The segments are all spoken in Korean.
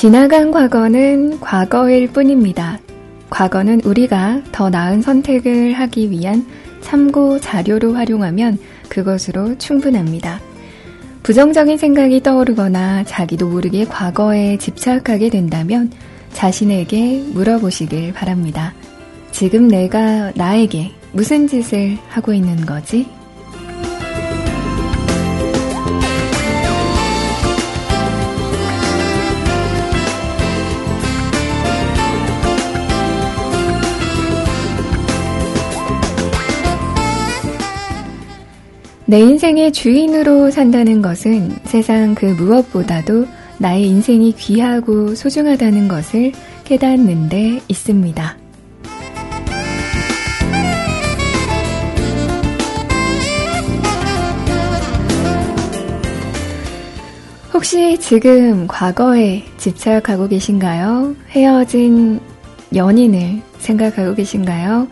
지나간 과거는 과거일 뿐입니다. 과거는 우리가 더 나은 선택을 하기 위한 참고 자료로 활용하면 그것으로 충분합니다. 부정적인 생각이 떠오르거나 자기도 모르게 과거에 집착하게 된다면 자신에게 물어보시길 바랍니다. 지금 내가 나에게 무슨 짓을 하고 있는 거지? 내 인생의 주인으로 산다는 것은 세상 그 무엇보다도 나의 인생이 귀하고 소중하다는 것을 깨닫는 데 있습니다. 혹시 지금 과거에 집착하고 계신가요? 헤어진 연인을 생각하고 계신가요?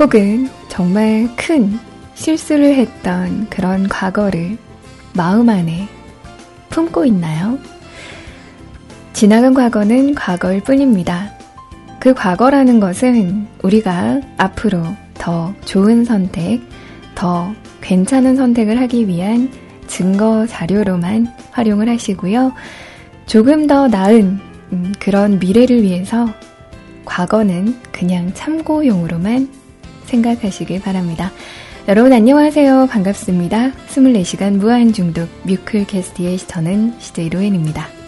혹은 정말 큰 실수를 했던 그런 과거를 마음 안에 품고 있나요? 지나간 과거는 과거일 뿐입니다. 그 과거라는 것은 우리가 앞으로 더 좋은 선택, 더 괜찮은 선택을 하기 위한 증거 자료로만 활용을 하시고요. 조금 더 나은 음, 그런 미래를 위해서 과거는 그냥 참고용으로만 생각하시길 바랍니다. 여러분 안녕하세요. 반갑습니다. 24시간 무한 중독 뮤클 캐스트의 저는 CJ 로엔입니다.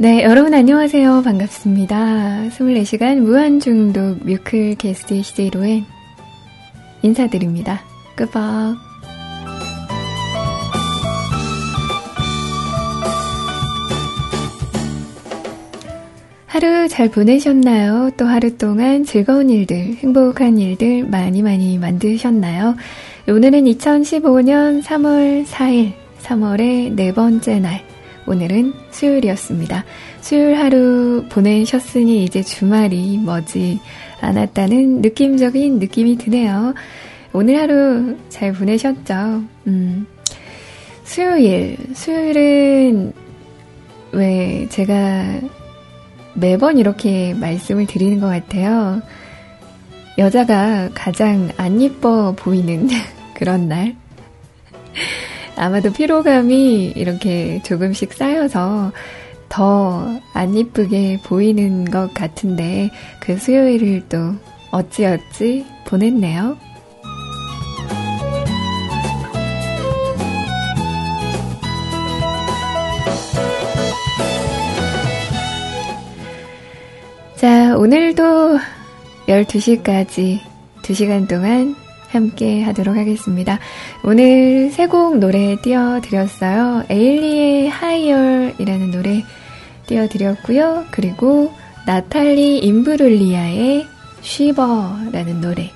네, 여러분 안녕하세요. 반갑습니다. 24시간 무한중독 뮤클캐스트 CJ로엔 인사드립니다. 끄박. 하루 잘 보내셨나요? 또 하루 동안 즐거운 일들, 행복한 일들 많이 많이 만드셨나요? 오늘은 2015년 3월 4일, 3월의 네 번째 날. 오늘은 수요일이었습니다. 수요일 하루 보내셨으니 이제 주말이 머지 않았다는 느낌적인 느낌이 드네요. 오늘 하루 잘 보내셨죠? 음, 수요일, 수요일은 왜 제가 매번 이렇게 말씀을 드리는 것 같아요. 여자가 가장 안 예뻐 보이는 그런 날. 아마도 피로감이 이렇게 조금씩 쌓여서 더 안 이쁘게 보이는 것 같은데 그 수요일을 또 어찌어찌 보냈네요. 자, 오늘도 12시까지 2시간 동안 함께 하도록 하겠습니다. 오늘 세 곡 노래 띄워드렸어요. 에일리의 하이얼이라는 노래 띄워드렸고요. 그리고 나탈리 임브룰리아의 쉬버라는 노래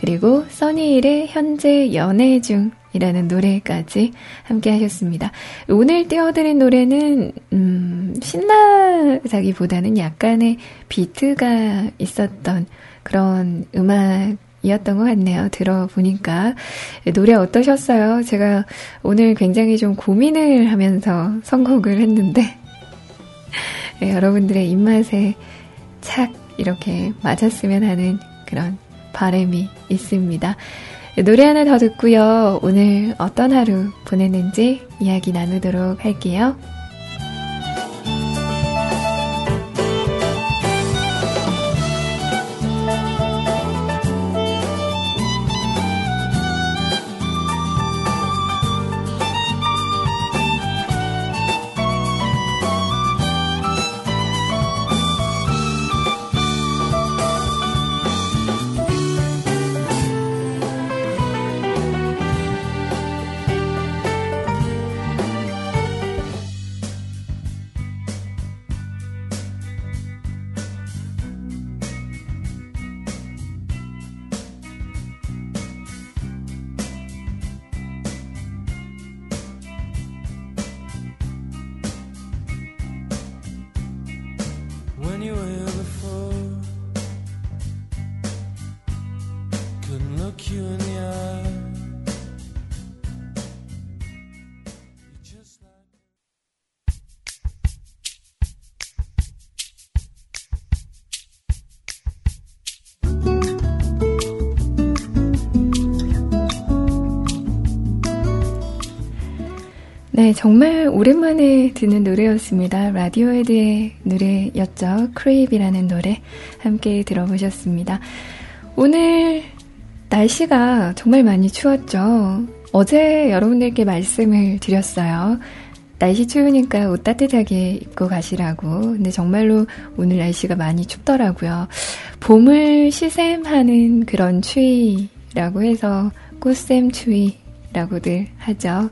그리고 써니일의 현재 연애 중이라는 노래까지 함께 하셨습니다. 오늘 띄워드린 노래는 음, 신나자기보다는 약간의 비트가 있었던 그런 음악 이었던 것 같네요. 들어보니까. 노래 어떠셨어요? 제가 오늘 굉장히 좀 고민을 하면서 선곡을 했는데, 네, 여러분들의 입맛에 착 이렇게 맞았으면 하는 그런 바람이 있습니다. 노래 하나 더 듣고요. 오늘 어떤 하루 보냈는지 이야기 나누도록 할게요. 네, 정말 오랜만에 듣는 노래였습니다. 라디오헤드의 노래였죠. 크레이브라는 노래 함께 들어보셨습니다. 오늘 날씨가 정말 많이 추웠죠. 어제 여러분들께 말씀을 드렸어요. 날씨 추우니까 옷 따뜻하게 입고 가시라고. 근데 정말로 오늘 날씨가 많이 춥더라고요. 봄을 시샘하는 그런 추위라고 해서 꽃샘 추위라고들 하죠.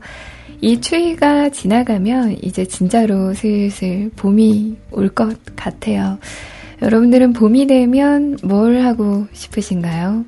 이 추위가 지나가면 이제 진짜로 슬슬 봄이 올 것 같아요. 여러분들은 봄이 되면 뭘 하고 싶으신가요?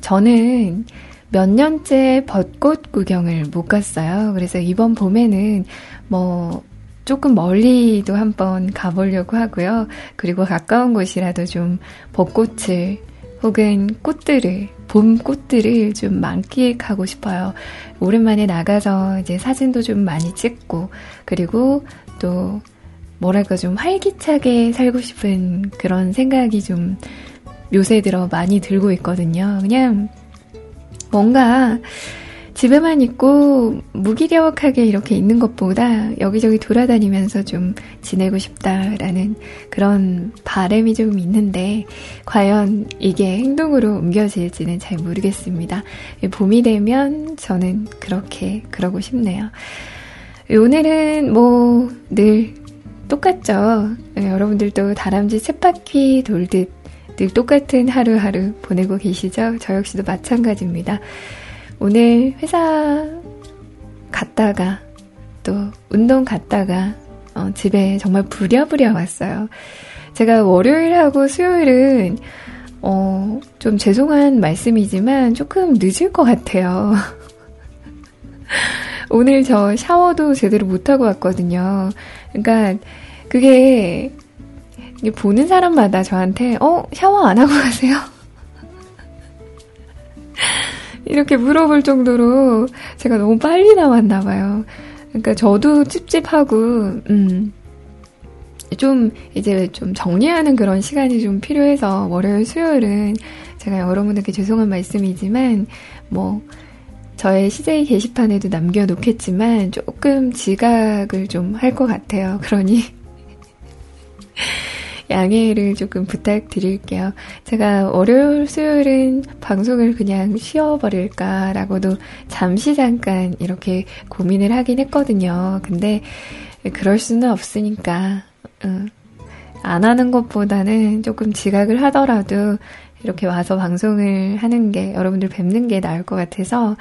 저는 몇 년째 벚꽃 구경을 못 갔어요. 그래서 이번 봄에는 뭐 조금 멀리도 한번 가보려고 하고요. 그리고 가까운 곳이라도 좀 벚꽃을 혹은 꽃들을 봄 꽃들을 좀 만끽하고 싶어요. 오랜만에 나가서 이제 사진도 좀 많이 찍고, 그리고 또, 뭐랄까 좀 활기차게 살고 싶은 그런 생각이 좀 요새 들어 많이 들고 있거든요. 그냥 뭔가 집에만 있고 무기력하게 이렇게 있는 것보다 여기저기 돌아다니면서 좀 지내고 싶다라는 그런 바램이 조금 있는데 과연 이게 행동으로 옮겨질지는 잘 모르겠습니다. 봄이 되면 저는 그렇게 그러고 싶네요. 오늘은 뭐 늘 똑같죠. 여러분들도 다람쥐 쳇바퀴 돌듯 늘 똑같은 하루하루 보내고 계시죠? 저 역시도 마찬가지입니다. 오늘 회사 갔다가 또 운동 갔다가 어, 집에 정말 부랴부랴 왔어요. 제가 월요일하고 수요일은 어, 좀 죄송한 말씀이지만 조금 늦을 것 같아요. 오늘 저 샤워도 제대로 못하고 왔거든요. 그러니까 그게 보는 사람마다 저한테 어 샤워 안 하고 가세요? 이렇게 물어볼 정도로 제가 너무 빨리 나왔나 봐요. 그러니까 저도 찝찝하고, 음, 좀 이제 좀 정리하는 그런 시간이 좀 필요해서 월요일, 수요일은 제가 여러분들께 죄송한 말씀이지만, 뭐, 저의 CJ 게시판에도 남겨놓겠지만 조금 지각을 좀 할 것 같아요. 그러니 양해를 조금 부탁드릴게요. 제가 월요일, 수요일은 방송을 그냥 쉬어버릴까라고도 잠시 잠깐 이렇게 고민을 하긴 했거든요. 근데 그럴 수는 없으니까, 응. 안 하는 것보다는 조금 지각을 하더라도 이렇게 와서 방송을 하는 게 여러분들 뵙는 게 나을 것 같아서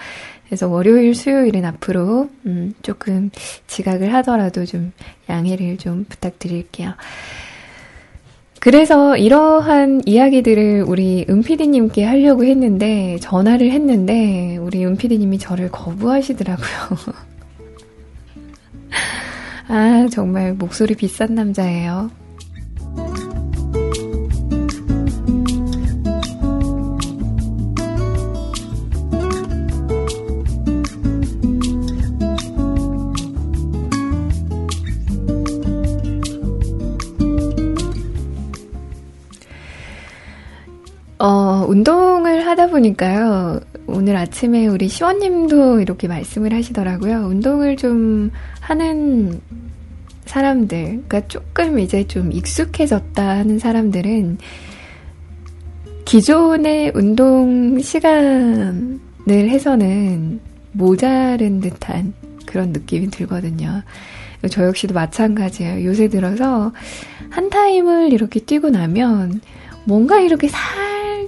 그래서 월요일, 수요일은 앞으로 음, 조금 지각을 하더라도 좀 양해를 좀 부탁드릴게요. 그래서 이러한 이야기들을 우리 은피디님께 하려고 했는데 전화를 했는데 우리 은피디님이 저를 거부하시더라고요. 아 정말 목소리 비싼 남자예요. 보니까요. 오늘 아침에 우리 시원님도 이렇게 말씀을 하시더라고요. 운동을 좀 하는 사람들, 그러니까 조금 이제 좀 익숙해졌다 하는 사람들은 기존의 운동 시간을 해서는 모자른 듯한 그런 느낌이 들거든요. 저 역시도 마찬가지예요. 요새 들어서 한 타임을 이렇게 뛰고 나면 뭔가 이렇게 살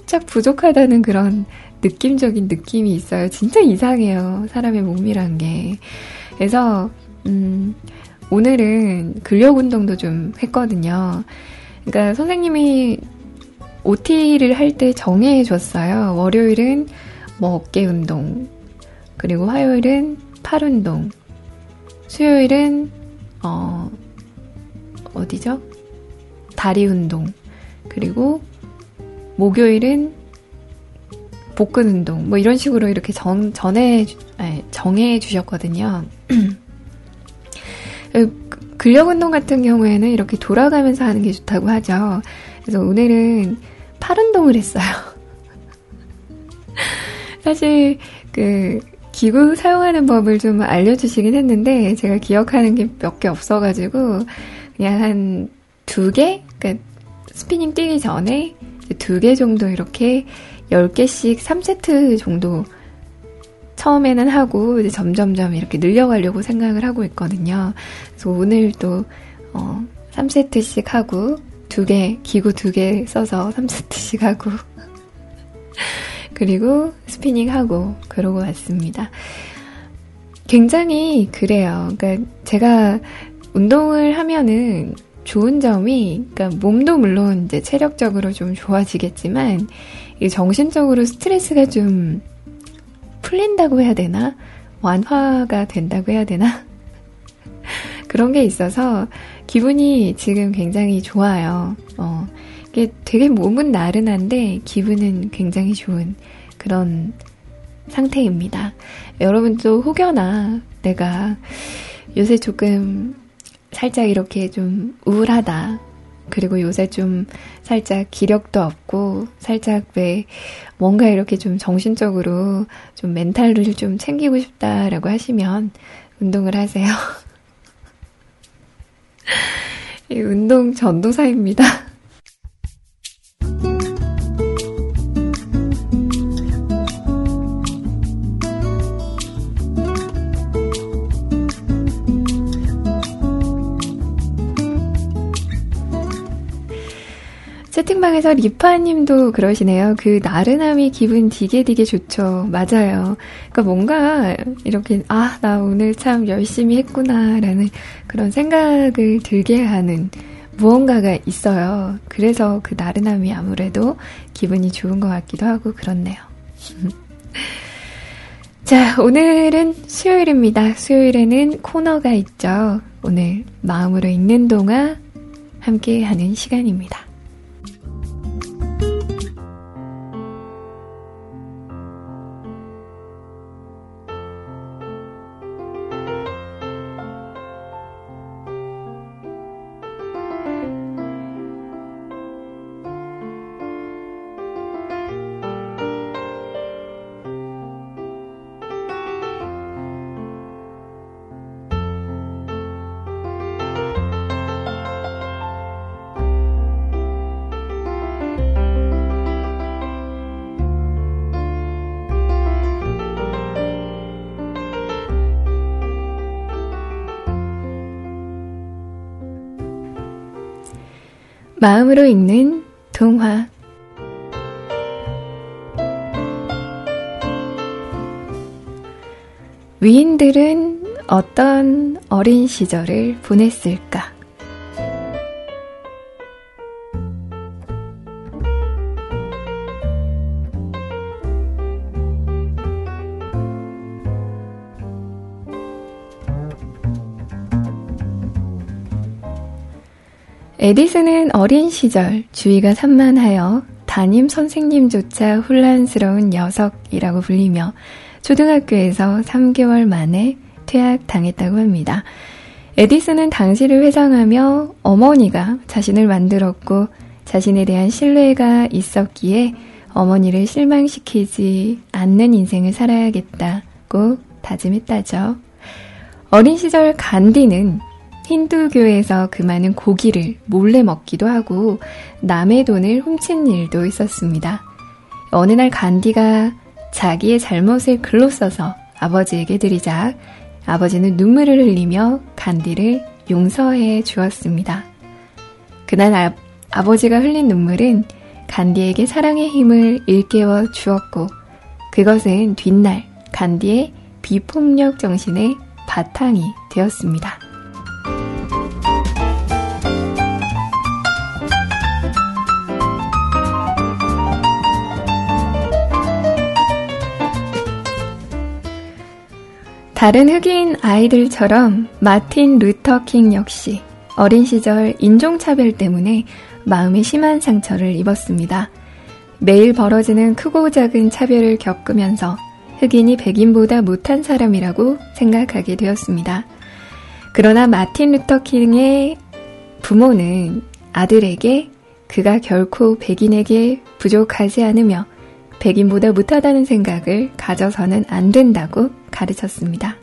짝 부족하다는 그런 느낌적인 느낌이 있어요. 진짜 이상해요. 사람의 몸이란 게. 그래서, 음, 오늘은 근력 운동도 좀 했거든요. 그러니까 선생님이 OT를 할 때 정해 줬어요. 월요일은 뭐 어깨 운동, 그리고 화요일은 팔 운동, 수요일은, 어, 어디죠? 다리 운동, 그리고 목요일은 복근 운동 뭐 이런 식으로 이렇게 정, 전해 아니, 정해 주셨거든요. 근력 운동 같은 경우에는 이렇게 돌아가면서 하는 게 좋다고 하죠. 그래서 오늘은 팔 운동을 했어요. 사실 그 기구 사용하는 법을 좀 알려주시긴 했는데 제가 기억하는 게 몇 개 없어가지고 그냥 한 두 개, 그러니까 스피닝 뛰기 전에 두 개 정도 이렇게 10개씩 3세트 정도 처음에는 하고 이제 점점점 이렇게 늘려가려고 생각을 하고 있거든요. 그래서 오늘 또 어, 3세트씩 하고 두 개, 기구 두 개 써서 3세트씩 하고 그리고 스피닝 하고 그러고 왔습니다. 굉장히 그래요. 그러니까 제가 운동을 하면은 좋은 점이, 그러니까 몸도 물론 이제 체력적으로 좀 좋아지겠지만, 정신적으로 스트레스가 좀 풀린다고 해야 되나? 완화가 된다고 해야 되나? 그런 게 있어서 기분이 지금 굉장히 좋아요. 어, 이게 되게 몸은 나른한데 기분은 굉장히 좋은 그런 상태입니다. 여러분도 혹여나 내가 요새 조금 살짝 이렇게 좀 우울하다. 그리고 요새 좀 살짝 기력도 없고, 살짝 왜 뭔가 이렇게 좀 정신적으로 좀 멘탈을 좀 챙기고 싶다라고 하시면 운동을 하세요. 운동 전도사입니다. 채팅방에서 리파님도 그러시네요. 그 나른함이 기분 되게 되게 좋죠. 맞아요. 그러니까 뭔가 이렇게 아, 나 오늘 참 열심히 했구나라는 그런 생각을 들게 하는 무언가가 있어요. 그래서 그 나른함이 아무래도 기분이 좋은 것 같기도 하고 그렇네요. 자, 오늘은 수요일입니다. 수요일에는 코너가 있죠. 오늘 마음으로 읽는 동화 함께 하는 시간입니다. 마음으로 읽는 동화 위인들은 어떤 어린 시절을 보냈을까? 에디슨은 어린 시절 주위가 산만하여 담임 선생님조차 혼란스러운 녀석이라고 불리며 초등학교에서 3개월 만에 퇴학당했다고 합니다. 에디슨은 당시를 회상하며 어머니가 자신을 만들었고 자신에 대한 신뢰가 있었기에 어머니를 실망시키지 않는 인생을 살아야겠다고 다짐했다죠. 어린 시절 간디는 힌두교에서 그 많은 고기를 몰래 먹기도 하고 남의 돈을 훔친 일도 있었습니다. 어느 날 간디가 자기의 잘못을 글로 써서 아버지에게 드리자 아버지는 눈물을 흘리며 간디를 용서해 주었습니다. 그날 아, 아버지가 흘린 눈물은 간디에게 사랑의 힘을 일깨워 주었고 그것은 뒷날 간디의 비폭력 정신의 바탕이 되었습니다. 다른 흑인 아이들처럼 마틴 루터킹 역시 어린 시절 인종차별 때문에 마음에 심한 상처를 입었습니다. 매일 벌어지는 크고 작은 차별을 겪으면서 흑인이 백인보다 못한 사람이라고 생각하게 되었습니다. 그러나 마틴 루터킹의 부모는 아들에게 그가 결코 백인에게 부족하지 않으며 백인보다 못하다는 생각을 가져서는 안 된다고 가르쳤습니다.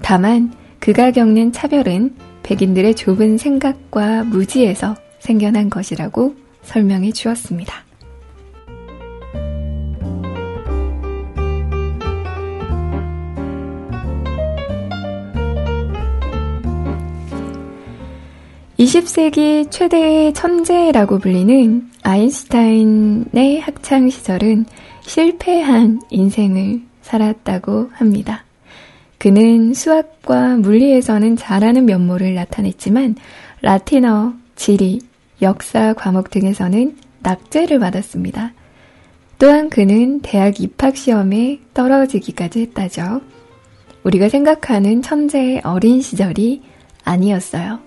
다만 그가 겪는 차별은 백인들의 좁은 생각과 무지에서 생겨난 것이라고 설명해 주었습니다. (20세기) 최대의 천재라고 불리는 아인슈타인의 학창 시절은 실패한 인생을 살았다고 합니다. 그는 수학과 물리에서는 잘하는 면모를 나타냈지만 라틴어, 지리, 역사 과목 등에서는 낙제를 받았습니다. 또한 그는 대학 입학 시험에 떨어지기까지 했다죠. 우리가 생각하는 천재의 어린 시절이 아니었어요.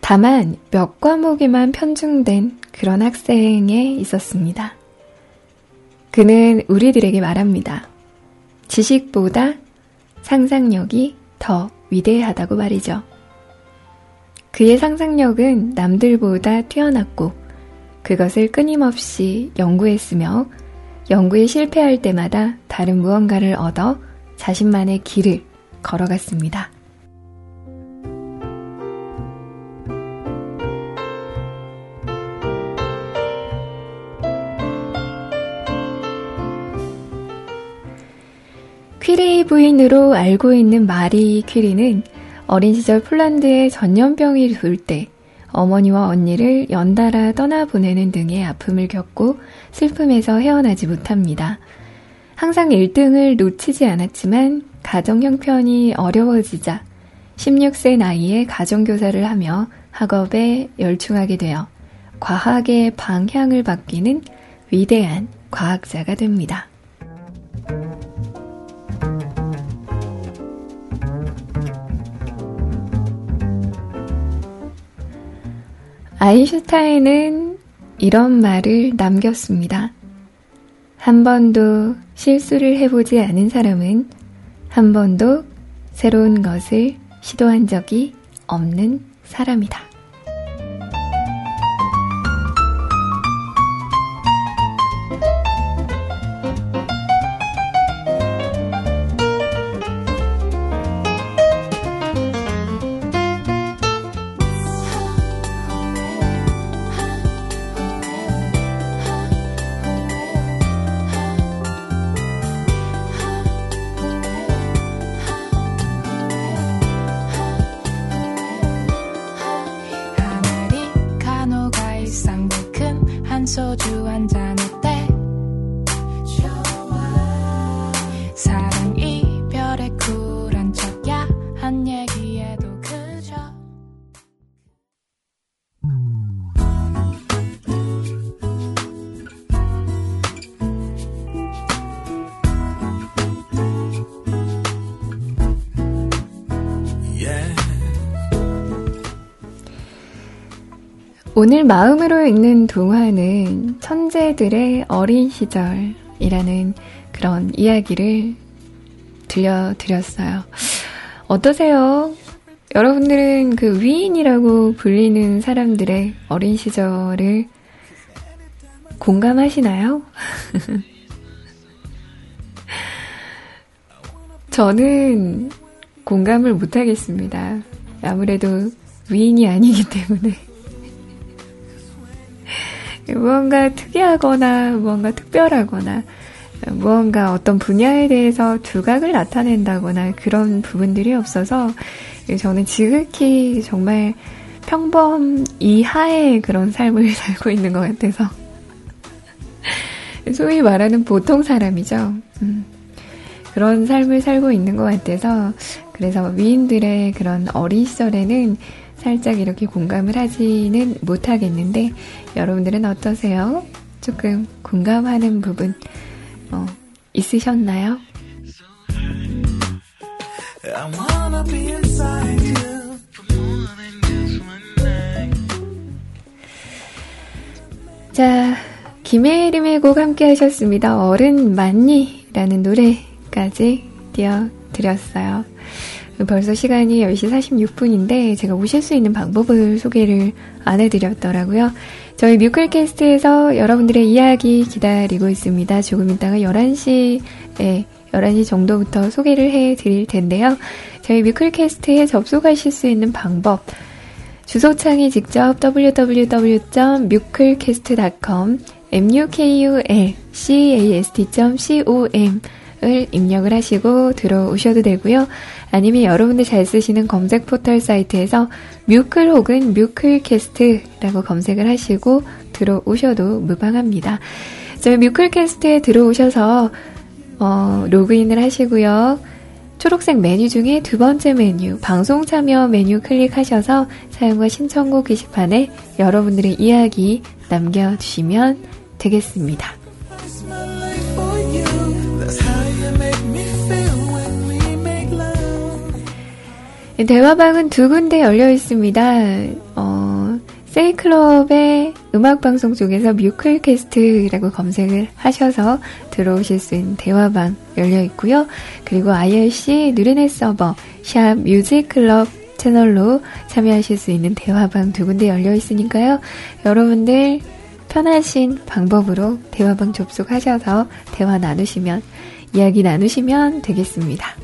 다만 몇 과목에만 편중된 그런 학생에 있었습니다. 그는 우리들에게 말합니다. 지식보다 상상력이 더 위대하다고 말이죠. 그의 상상력은 남들보다 뛰어났고 그것을 끊임없이 연구했으며 연구에 실패할 때마다 다른 무언가를 얻어 자신만의 길을 걸어갔습니다. 부인으로 알고 있는 마리 퀴리는 어린 시절 폴란드에 전염병이 돌 때 어머니와 언니를 연달아 떠나보내는 등의 아픔을 겪고 슬픔에서 헤어나지 못합니다. 항상 1등을 놓치지 않았지만 가정 형편이 어려워지자 16세 나이에 가정교사를 하며 학업에 열중하게 되어 과학의 방향을 바뀌는 위대한 과학자가 됩니다. 아인슈타인은 이런 말을 남겼습니다. 한 번도 실수를 해보지 않은 사람은 한 번도 새로운 것을 시도한 적이 없는 사람이다. 오늘 마음으로 읽는 동화는 천재들의 어린 시절이라는 그런 이야기를 들려드렸어요. 어떠세요? 여러분들은 그 위인이라고 불리는 사람들의 어린 시절을 공감하시나요? 저는 공감을 못하겠습니다. 아무래도 위인이 아니기 때문에. 무언가 특이하거나 무언가 특별하거나 무언가 어떤 분야에 대해서 두각을 나타낸다거나 그런 부분들이 없어서 저는 지극히 정말 평범 이하의 그런 삶을 살고 있는 것 같아서 소위 말하는 보통 사람이죠. 음, 그런 삶을 살고 있는 것 같아서 그래서 위인들의 그런 어린 시절에는 살짝 이렇게 공감을 하지는 못하겠는데 여러분들은 어떠세요? 조금 공감하는 부분 어, 있으셨나요? 자, 김혜림의 곡 함께 하셨습니다. 어른 맞니라는 노래까지 띄워드렸어요. 벌써 시간이 10시 46분인데 제가 오실 수 있는 방법을 소개를 안 해드렸더라고요. 저희 뮤클캐스트에서 여러분들의 이야기 기다리고 있습니다. 조금 있다가 11시에 11시 정도부터 소개를 해 드릴 텐데요. 저희 뮤클캐스트에 접속하실 수 있는 방법 주소창에 직접 www.mukulcast.com mukulcast.com 을 입력을 하시고 들어오셔도 되고요. 아니면 여러분들 잘 쓰시는 검색 포털 사이트에서 뮤클 혹은 뮤클캐스트라고 검색을 하시고 들어오셔도 무방합니다. 저희 뮤클캐스트에 들어오셔서 어, 로그인을 하시고요. 초록색 메뉴 중에 두 번째 메뉴, 방송 참여 메뉴 클릭하셔서 사용과 신청곡 게시판에 여러분들의 이야기 남겨주시면 되겠습니다. 대화방은 두 군데 열려 있습니다. 어, 세이클럽의 음악방송 쪽에서 뮤클캐스트라고 검색을 하셔서 들어오실 수 있는 대화방 열려 있고요. 그리고 IRC 누리넷 서버 샵 뮤직클럽 채널로 참여하실 수 있는 대화방 두 군데 열려 있으니까요. 여러분들 편하신 방법으로 대화방 접속하셔서 대화 나누시면 이야기 나누시면 되겠습니다.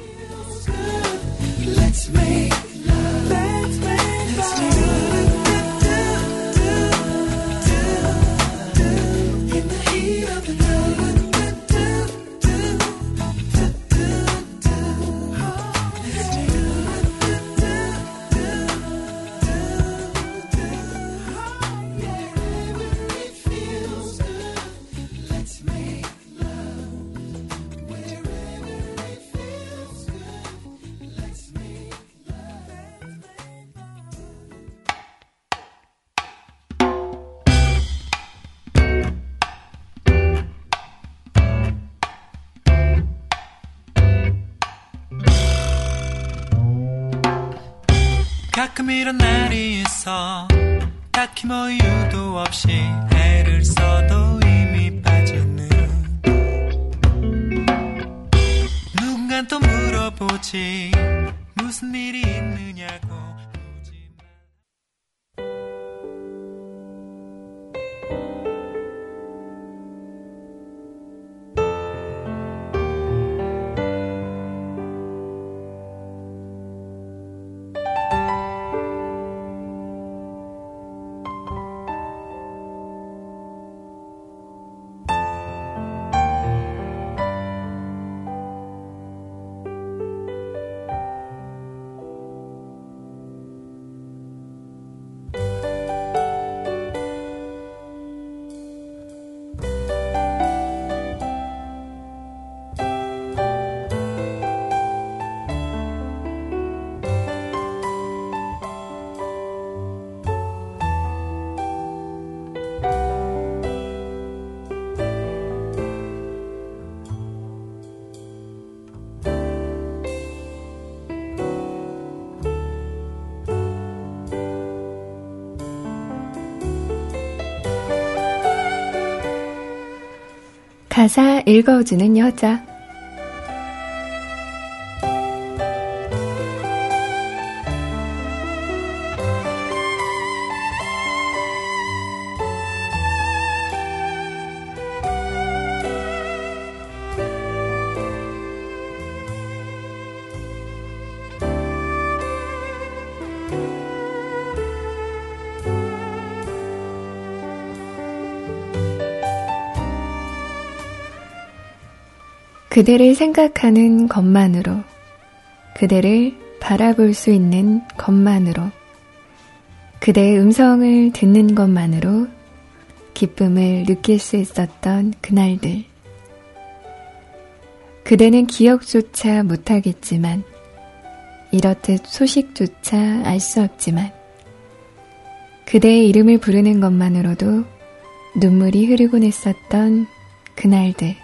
가끔 이런 날이 있어. 딱히 뭐 이유도 없이 애를 써도 이미 빠지는 누군가 또 물어보지 가사 읽어주는 여자. 그대를 생각하는 것만으로, 그대를 바라볼 수 있는 것만으로, 그대의 음성을 듣는 것만으로 기쁨을 느낄 수 있었던 그날들. 그대는 기억조차 못하겠지만, 이렇듯 소식조차 알 수 없지만, 그대의 이름을 부르는 것만으로도 눈물이 흐르곤 했었던 그날들.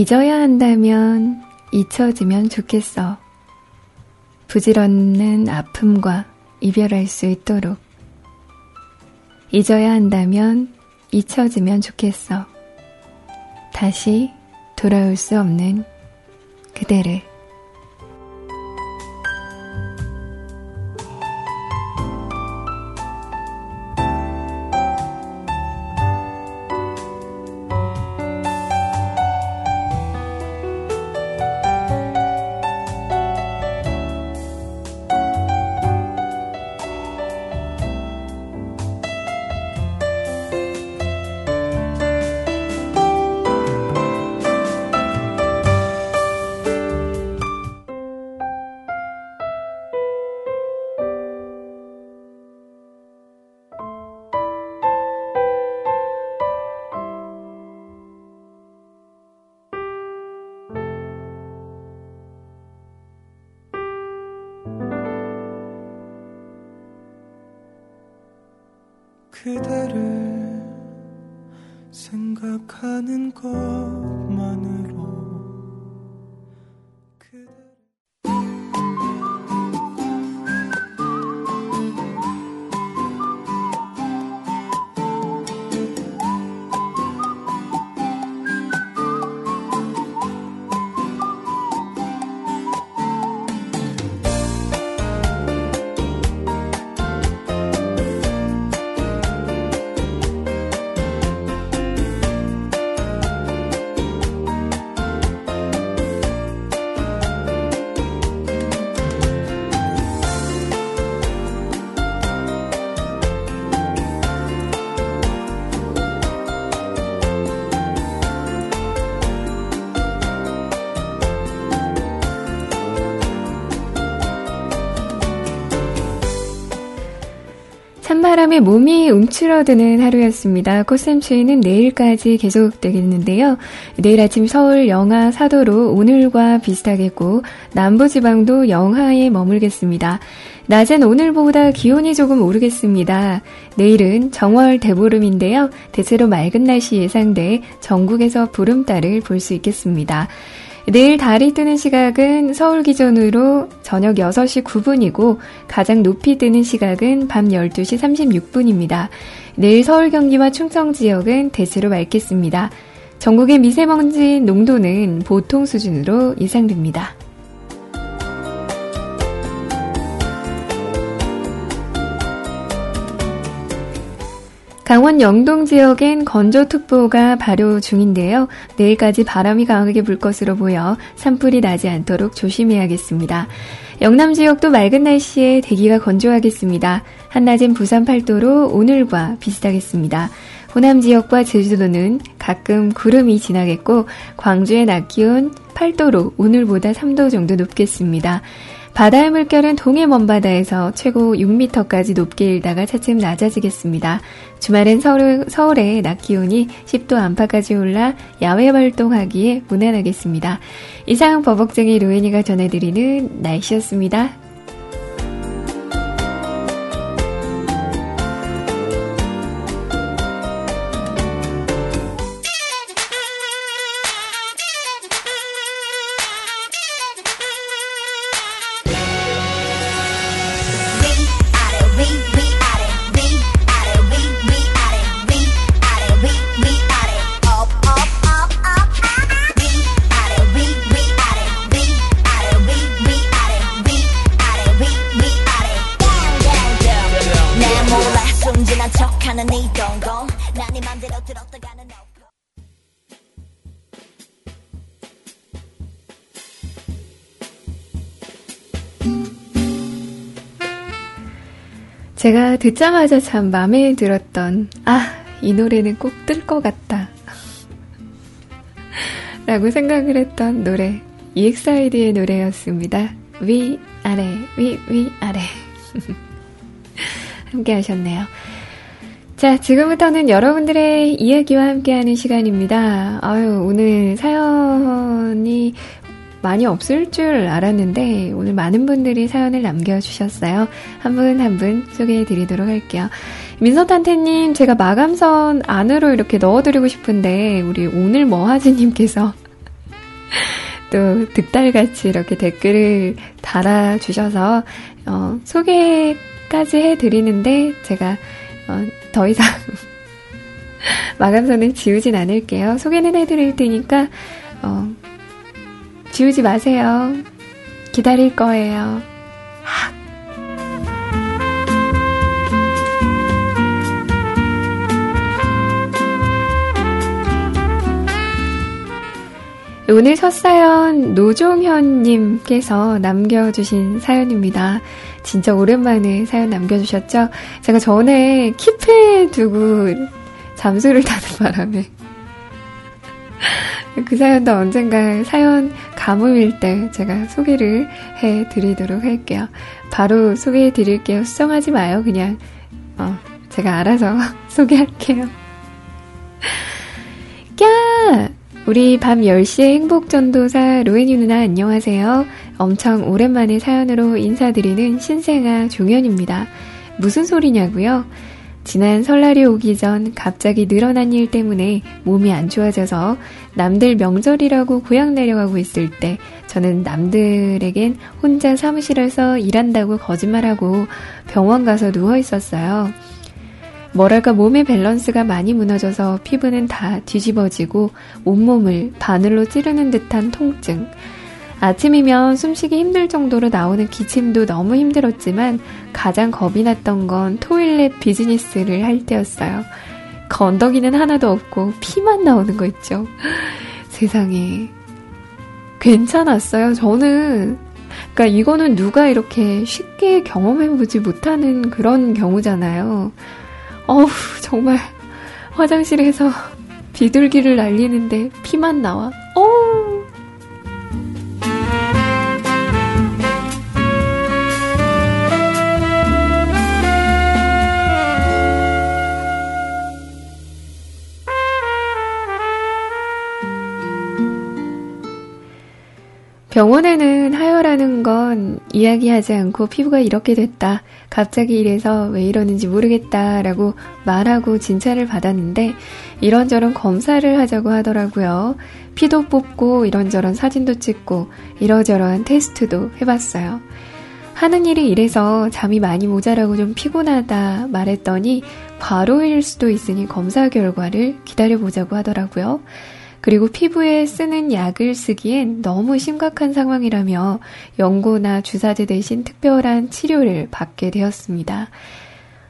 잊어야 한다면 잊혀지면 좋겠어. 부질없는 아픔과 이별할 수 있도록. 잊어야 한다면 잊혀지면 좋겠어. 다시 돌아올 수 없는 그대를. 하는 것 몸이 움츠러드는 하루였습니다. 꽃샘추위는 내일까지 계속되겠는데요. 내일 아침 서울 영하 4도로 오늘과 비슷하겠고 남부지방도 영하에 머물겠습니다. 낮엔 오늘보다 기온이 조금 오르겠습니다. 내일은 정월 대보름인데요. 대체로 맑은 날씨 예상돼 전국에서 보름달을 볼 수 있겠습니다. 내일 달이 뜨는 시각은 서울 기준으로 저녁 6시 9분이고 가장 높이 뜨는 시각은 밤 12시 36분입니다. 내일 서울 경기와 충청 지역은 대체로 맑겠습니다. 전국의 미세먼지 농도는 보통 수준으로 예상됩니다. 강원 영동 지역엔 건조특보가 발효 중인데요. 내일까지 바람이 강하게 불 것으로 보여 산불이 나지 않도록 조심해야겠습니다. 영남 지역도 맑은 날씨에 대기가 건조하겠습니다. 한낮엔 부산 8도로 오늘과 비슷하겠습니다. 호남 지역과 제주도는 가끔 구름이 지나겠고 광주의 낮 기온 8도로 오늘보다 3도 정도 높겠습니다. 바다의 물결은 동해 먼바다에서 최고 6m까지 높게 일다가 차츰 낮아지겠습니다. 주말엔 서울, 서울의 낮 기온이 10도 안팎까지 올라 야외 활동하기에 무난하겠습니다. 이상 버벅쟁이 로엔이가 전해드리는 날씨였습니다. 제가 듣자마자 참 마음에 들었던, 아, 이 노래는 꼭 뜰 것 같다. 라고 생각을 했던 노래, EXID의 노래였습니다. 위, 아래, 위, 위, 아래. 함께 하셨네요. 자, 지금부터는 여러분들의 이야기와 함께하는 시간입니다. 아유, 오늘 사연이 많이 없을 줄 알았는데 오늘 많은 분들이 사연을 남겨주셨어요. 한 분 한 분 소개해 드리도록 할게요. 민서탄태님, 제가 마감선 안으로 이렇게 넣어드리고 싶은데 우리 오늘 뭐하지님께서 또 득달같이 이렇게 댓글을 달아주셔서 어, 소개까지 해드리는데 제가 어, 더 이상 마감선을 지우진 않을게요. 소개는 해드릴 테니까 어, 지우지 마세요. 기다릴 거예요. 오늘 첫 사연 노종현님께서 남겨주신 사연입니다. 진짜 오랜만에 사연 남겨주셨죠? 제가 전에 킵해 두고 잠수를 타는 바람에 그 사연도 언젠가 사연 가뭄일 때 제가 소개를 해 드리도록 할게요. 바로 소개해 드릴게요. 수정하지 마요. 그냥, 어, 제가 알아서 소개할게요. 까! 우리 밤 10시에 행복전도사 로엔이 누나 안녕하세요. 엄청 오랜만에 사연으로 인사드리는 신생아 종현입니다. 무슨 소리냐고요? 지난 설날이 오기 전 갑자기 늘어난 일 때문에 몸이 안 좋아져서 남들 명절이라고 고향 내려가고 있을 때 저는 남들에겐 혼자 사무실에서 일한다고 거짓말하고 병원 가서 누워 있었어요. 뭐랄까 몸의 밸런스가 많이 무너져서 피부는 다 뒤집어지고 온몸을 바늘로 찌르는 듯한 통증. 아침이면 숨쉬기 힘들 정도로 나오는 기침도 너무 힘들었지만 가장 겁이 났던 건 토일렛 비즈니스를 할 때였어요. 건더기는 하나도 없고 피만 나오는 거 있죠. 세상에. 괜찮았어요. 저는, 그러니까 이거는 누가 이렇게 쉽게 경험해보지 못하는 그런 경우잖아요. 어우, 정말 화장실에서 비둘기를 날리는데 피만 나와. 어우. 병원에는 하혈하는 건 이야기하지 않고 피부가 이렇게 됐다. 갑자기 이래서 왜 이러는지 모르겠다. 라고 말하고 진찰을 받았는데 이런저런 검사를 하자고 하더라고요. 피도 뽑고 이런저런 사진도 찍고 이러저러한 테스트도 해봤어요. 하는 일이 이래서 잠이 많이 모자라고 좀 피곤하다 말했더니 과로일 수도 있으니 검사 결과를 기다려보자고 하더라고요. 그리고 피부에 쓰는 약을 쓰기엔 너무 심각한 상황이라며 연고나 주사제 대신 특별한 치료를 받게 되었습니다.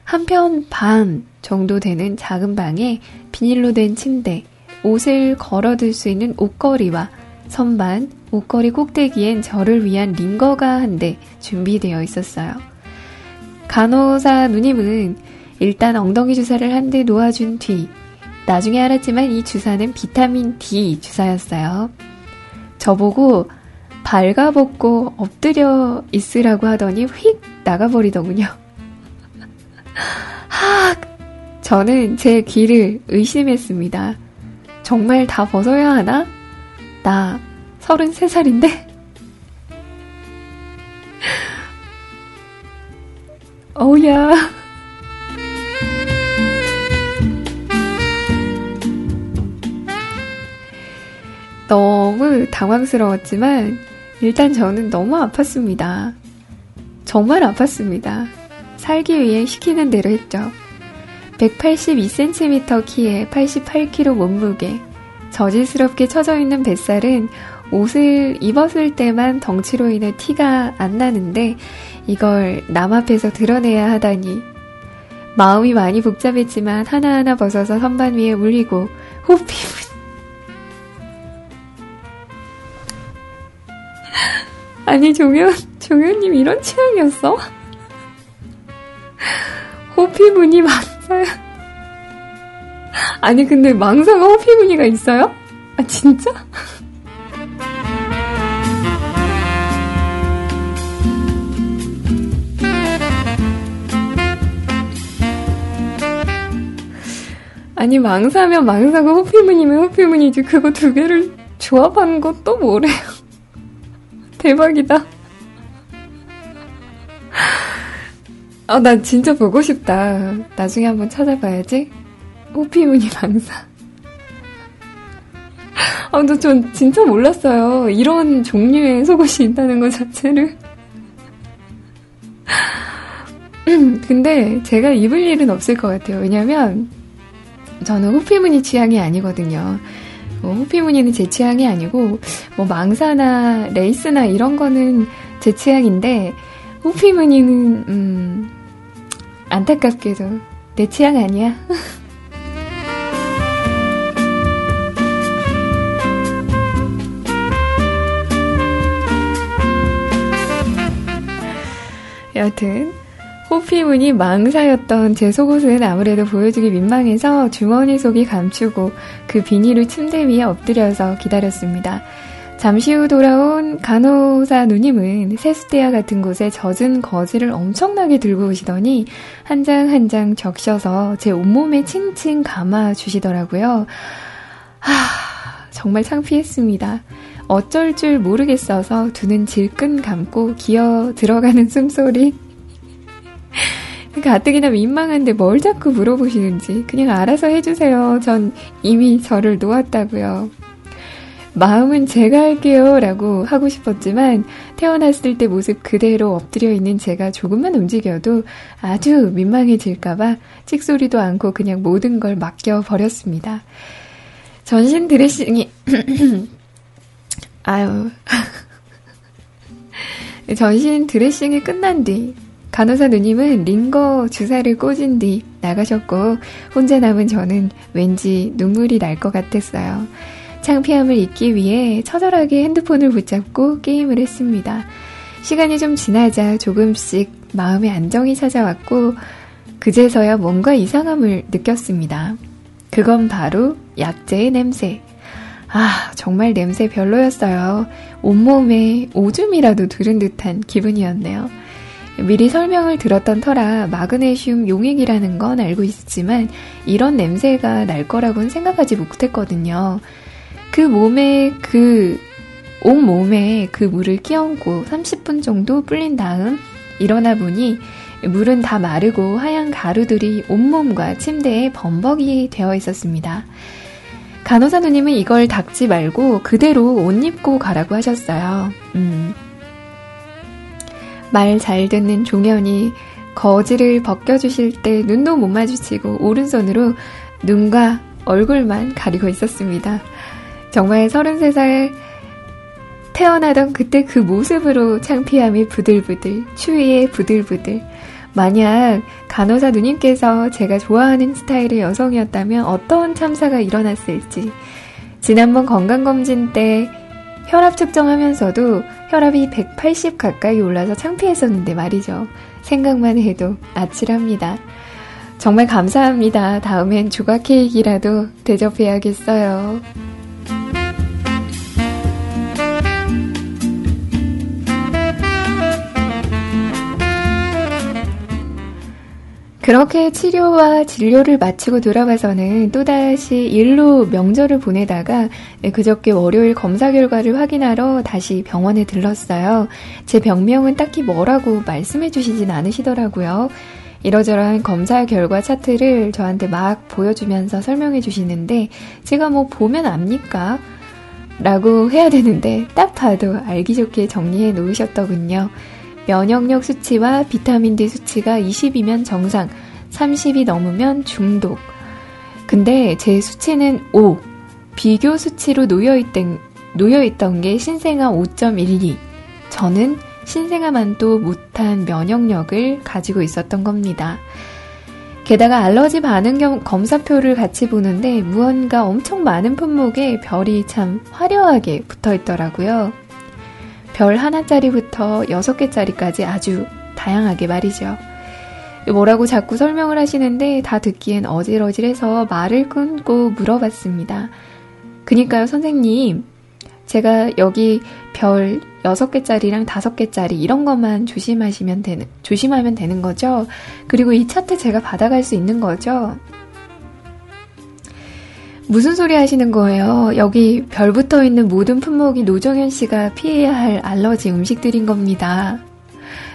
한편 반 정도 되는 작은 방에 비닐로 된 침대, 옷을 걸어둘 수 있는 옷걸이와 선반, 옷걸이 꼭대기엔 저를 위한 링거가 한 대 준비되어 있었어요. 간호사 누님은 일단 엉덩이 주사를 한 대 놓아준 뒤 나중에 알았지만 이 주사는 비타민 D 주사였어요. 저보고 발가벗고 엎드려 있으라고 하더니 휙 나가버리더군요. 하! 저는 제 귀를 의심했습니다. 정말 다 벗어야 하나? 나 33살인데? 어우야. 너무 당황스러웠지만 일단 저는 너무 아팠습니다. 정말 아팠습니다. 살기 위해 시키는 대로 했죠. 182cm 키에 88kg 몸무게, 저질스럽게 처져 있는 뱃살은 옷을 입었을 때만 덩치로 인해 티가 안 나는데 이걸 남 앞에서 드러내야 하다니 마음이 많이 복잡했지만 하나하나 벗어서 선반 위에 올리고 호피 아니 종현 종현님 이런 취향이었어? 호피무늬 망사야. 아니 근데 망사가 호피무늬가 있어요? 아 진짜? 아니 망사면 망사고 호피무늬면 호피무늬지 그거 두 개를 조합한 것도 뭐래요? 대박이다. 아, 나 진짜 보고 싶다. 나중에 한번 찾아봐야지. 호피무늬 망사. 아, 근데 전 진짜 몰랐어요. 이런 종류의 속옷이 있다는 것 자체를. 근데 제가 입을 일은 없을 것 같아요. 왜냐면 저는 호피무늬 취향이 아니거든요. 뭐 호피 무늬는 제 취향이 아니고 뭐 망사나 레이스나 이런 거는 제 취향인데 호피 무늬는 음 안타깝게도 내 취향 아니야. 여튼 호피무늬 망사였던 제 속옷은 아무래도 보여주기 민망해서 주머니 속이 감추고 그 비닐을 침대 위에 엎드려서 기다렸습니다. 잠시 후 돌아온 간호사 누님은 세숫대야 같은 곳에 젖은 거즈를 엄청나게 들고 오시더니 한장 한 장 적셔서 제 온몸에 칭칭 감아 주시더라고요. 하, 정말 창피했습니다. 어쩔 줄 모르겠어서 두눈 질끈 감고 기어 들어가는 숨소리 가뜩이나 민망한데 뭘 자꾸 물어보시는지 그냥 알아서 해주세요. 전 이미 저를 놓았다고요. 마음은 제가 할게요 라고 하고 싶었지만 태어났을 때 모습 그대로 엎드려 있는 제가 조금만 움직여도 아주 민망해질까봐 찍소리도 않고 그냥 모든 걸 맡겨버렸습니다. 전신 드레싱이, 아유. 전신 드레싱이 끝난 뒤 간호사 누님은 링거 주사를 꽂은 뒤 나가셨고 혼자 남은 저는 왠지 눈물이 날 것 같았어요. 창피함을 잊기 위해 처절하게 핸드폰을 붙잡고 게임을 했습니다. 시간이 좀 지나자 조금씩 마음의 안정이 찾아왔고 그제서야 뭔가 이상함을 느꼈습니다. 그건 바로 약재의 냄새. 아, 정말 냄새 별로였어요. 온몸에 오줌이라도 들은 듯한 기분이었네요. 미리 설명을 들었던 터라 마그네슘 용액이라는 건 알고 있었지만 이런 냄새가 날 거라고는 생각하지 못했거든요. 그 몸에 그, 온 몸에 그 물을 끼얹고 30분 정도 불린 다음 일어나 보니 물은 다 마르고 하얀 가루들이 온몸과 침대에 범벅이 되어 있었습니다. 간호사 누님은 이걸 닦지 말고 그대로 옷 입고 가라고 하셨어요. 음. 말 잘 듣는 종현이 거지를 벗겨주실 때 눈도 못 마주치고 오른손으로 눈과 얼굴만 가리고 있었습니다. 정말 33살 태어나던 그때 그 모습으로 창피함이 부들부들, 추위에 부들부들. 만약 간호사 누님께서 제가 좋아하는 스타일의 여성이었다면 어떤 참사가 일어났을지. 지난번 건강검진 때 혈압 측정하면서도 혈압이 180 가까이 올라서 창피했었는데 말이죠. 생각만 해도 아찔합니다. 정말 감사합니다. 다음엔 조각 케이크라도 대접해야겠어요. 그렇게 치료와 진료를 마치고 돌아와서는 또다시 일로 명절을 보내다가 그저께 월요일 검사 결과를 확인하러 다시 병원에 들렀어요. 제 병명은 딱히 뭐라고 말씀해 주시진 않으시더라고요. 이러저러한 검사 결과 차트를 저한테 막 보여주면서 설명해 주시는데 제가 뭐 보면 압니까? 라고 해야 되는데 딱 봐도 알기 좋게 정리해 놓으셨더군요. 면역력 수치와 비타민 D 수치가 20이면 정상, 30이 넘으면 중독. 근데 제 수치는 5. 비교 수치로 놓여있던, 놓여있던 게 신생아 5.12. 저는 신생아만도 못한 면역력을 가지고 있었던 겁니다. 게다가 알러지 반응 검사표를 같이 보는데 무언가 엄청 많은 품목에 별이 참 화려하게 붙어 있더라고요. 별 하나짜리부터 여섯 개짜리까지 아주 다양하게 말이죠. 뭐라고 자꾸 설명을 하시는데 다 듣기엔 어질어질해서 말을 끊고 물어봤습니다. 그니까요, 선생님. 제가 여기 별 6개짜리랑 5개짜리 이런 것만 조심하시면 되는, 조심하면 되는 거죠? 그리고 이 차트 제가 받아갈 수 있는 거죠? 무슨 소리 하시는 거예요? 여기 별 붙어 있는 모든 품목이 노정현 씨가 피해야 할 알러지 음식들인 겁니다.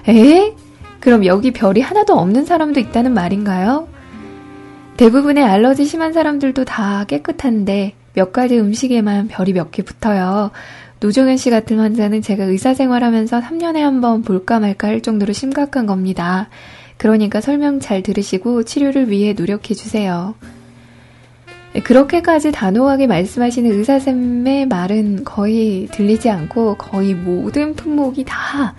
에? 그럼 여기 별이 하나도 없는 사람도 있다는 말인가요? 대부분의 알러지 심한 사람들도 다 깨끗한데 몇 가지 음식에만 별이 몇 개 붙어요. 노정현 씨 같은 환자는 제가 의사 생활하면서 3년에 한 번 볼까 말까 할 정도로 심각한 겁니다. 그러니까 설명 잘 들으시고 치료를 위해 노력해 주세요. 그렇게까지 단호하게 말씀하시는 의사쌤의 말은 거의 들리지 않고 거의 모든 품목이 다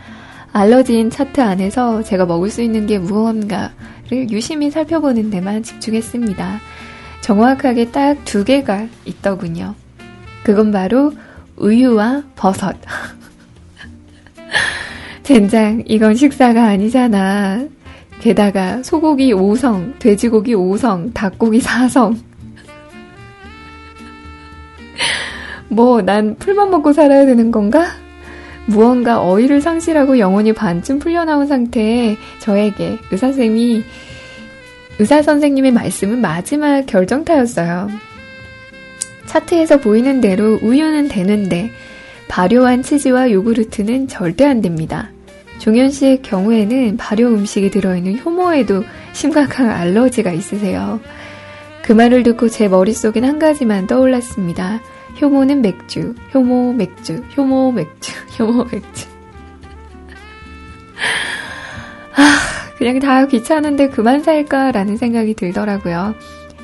알러지인 차트 안에서 제가 먹을 수 있는 게 무언가를 유심히 살펴보는 데만 집중했습니다. 정확하게 딱 두 개가 있더군요. 그건 바로 우유와 버섯. 젠장, 이건 식사가 아니잖아. 게다가 소고기 5성, 돼지고기 5성, 닭고기 4성. 뭐, 난 풀만 먹고 살아야 되는 건가? 무언가 어휘를 상실하고 영혼이 반쯤 풀려나온 상태에 저에게 의사쌤이 의사 선생님의 말씀은 마지막 결정타였어요. 차트에서 보이는 대로 우유는 되는데 발효한 치즈와 요구르트는 절대 안 됩니다. 종현 씨의 경우에는 발효 음식이 들어있는 효모에도 심각한 알러지가 있으세요. 그 말을 듣고 제 머릿속엔 한 가지만 떠올랐습니다. 효모는 맥주, 효모 맥주, 효모 맥주, 효모 맥주. 아, 그냥 다 귀찮은데 그만 살까라는 생각이 들더라고요.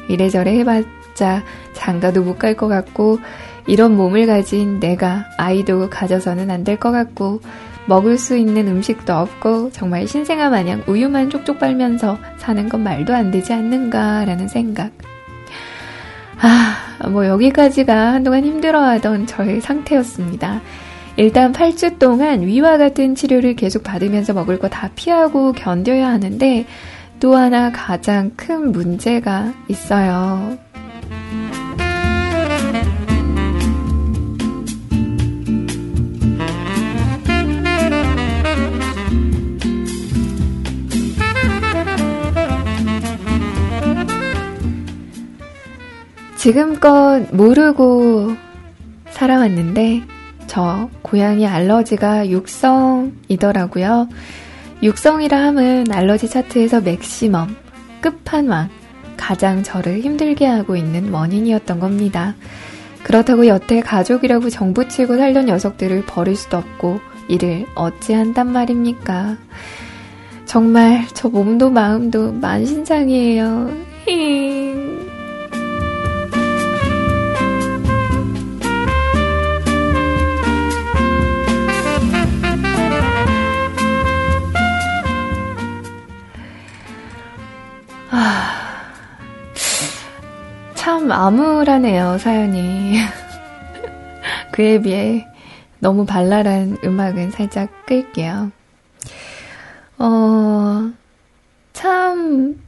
이래저래 해봤자 장가도 못 갈 것 같고, 이런 몸을 가진 내가 아이도 가져서는 안 될 것 같고, 먹을 수 있는 음식도 없고, 정말 신생아 마냥 우유만 쪽쪽 빨면서 사는 건 말도 안 되지 않는가라는 생각. 아, 뭐 여기까지가 한동안 힘들어하던 저의 상태였습니다. 일단 8주 동안 위와 같은 치료를 계속 받으면서 먹을 거 다 피하고 견뎌야 하는데 또 하나 가장 큰 문제가 있어요. 지금껏 모르고 살아왔는데 저 고양이 알러지가 육성이더라고요. 육성이라 함은 알러지 차트에서 맥시멈, 끝판왕, 가장 저를 힘들게 하고 있는 원인이었던 겁니다. 그렇다고 여태 가족이라고 정부치고 살던 녀석들을 버릴 수도 없고 이를 어찌한단 말입니까? 정말 저 몸도 마음도 만신창이에요. 힝. 참 암울하네요, 사연이. 그에 비해 너무 발랄한 음악은 살짝 끌게요. 어, 참,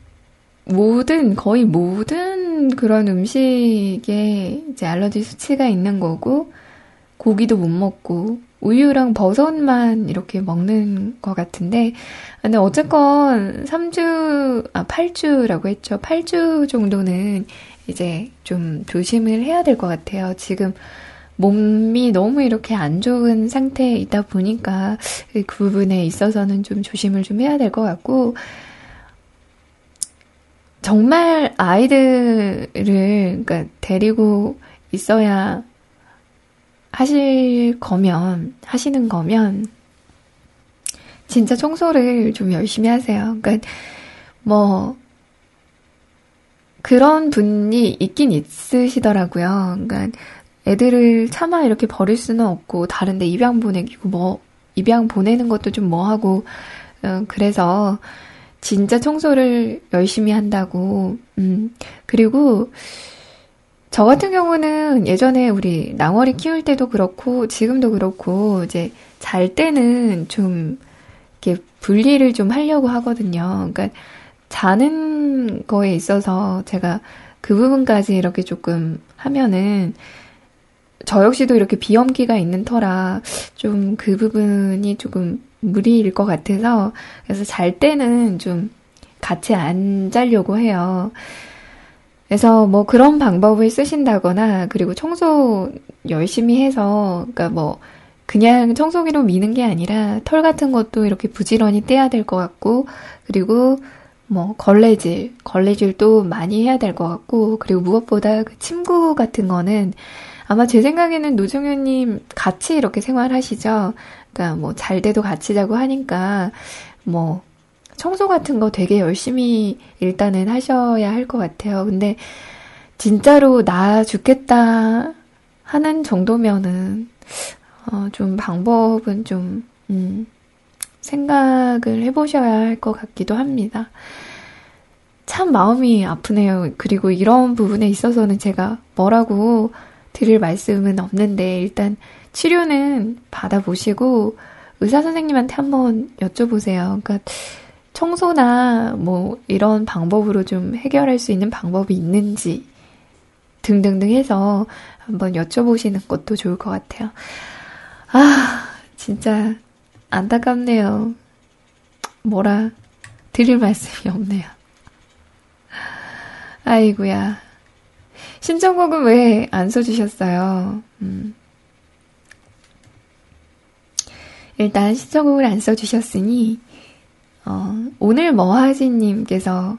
모든, 거의 모든 그런 음식에 이제 알러지 수치가 있는 거고, 고기도 못 먹고, 우유랑 버섯만 이렇게 먹는 것 같은데, 근데 어쨌건 3주, 아, 8주라고 했죠. 8주 정도는 이제 좀 조심을 해야 될 것 같아요. 지금 몸이 너무 이렇게 안 좋은 상태에 있다 보니까 그 부분에 있어서는 좀 조심을 좀 해야 될 것 같고, 정말 아이들을, 그러니까 데리고 있어야 하실 거면, 하시는 거면, 진짜 청소를 좀 열심히 하세요. 그러니까, 뭐, 그런 분이 있긴 있으시더라고요. 그러니까 애들을 차마 이렇게 버릴 수는 없고 다른데 입양 보내기고 뭐 입양 보내는 것도 좀 뭐하고 어, 그래서 진짜 청소를 열심히 한다고. 음, 그리고 저 같은 경우는 예전에 우리 낭어리 키울 때도 그렇고 지금도 그렇고 이제 잘 때는 좀 이렇게 분리를 좀 하려고 하거든요. 그러니까 자는 거에 있어서 제가 그 부분까지 이렇게 조금 하면은 저 역시도 이렇게 비염기가 있는 터라 좀 그 부분이 조금 무리일 것 같아서 그래서 잘 때는 좀 같이 안 자려고 해요. 그래서 뭐 그런 방법을 쓰신다거나 그리고 청소 열심히 해서 그러니까 뭐 그냥 청소기로 미는 게 아니라 털 같은 것도 이렇게 부지런히 떼야 될 것 같고 그리고 뭐 걸레질 걸레질도 많이 해야 될 것 같고 그리고 무엇보다 그 침구 같은 거는 아마 제 생각에는 노정현님 같이 이렇게 생활하시죠. 그러니까 뭐 잘 때도 같이 자고 하니까 뭐 청소 같은 거 되게 열심히 일단은 하셔야 할 것 같아요. 근데 진짜로 나 죽겠다 하는 정도면은 어, 좀 방법은 좀 음, 생각을 해보셔야 할 것 같기도 합니다. 참 마음이 아프네요. 그리고 이런 부분에 있어서는 제가 뭐라고 드릴 말씀은 없는데 일단 치료는 받아보시고 의사 선생님한테 한번 여쭤보세요. 그러니까 청소나 뭐 이런 방법으로 좀 해결할 수 있는 방법이 있는지 등등등 해서 한번 여쭤보시는 것도 좋을 것 같아요. 아, 진짜 안타깝네요. 뭐라 드릴 말씀이 없네요. 아이구야. 신청곡은 왜 안 써주셨어요? 음. 일단 신청곡을 안 써주셨으니 어, 오늘 머하지님께서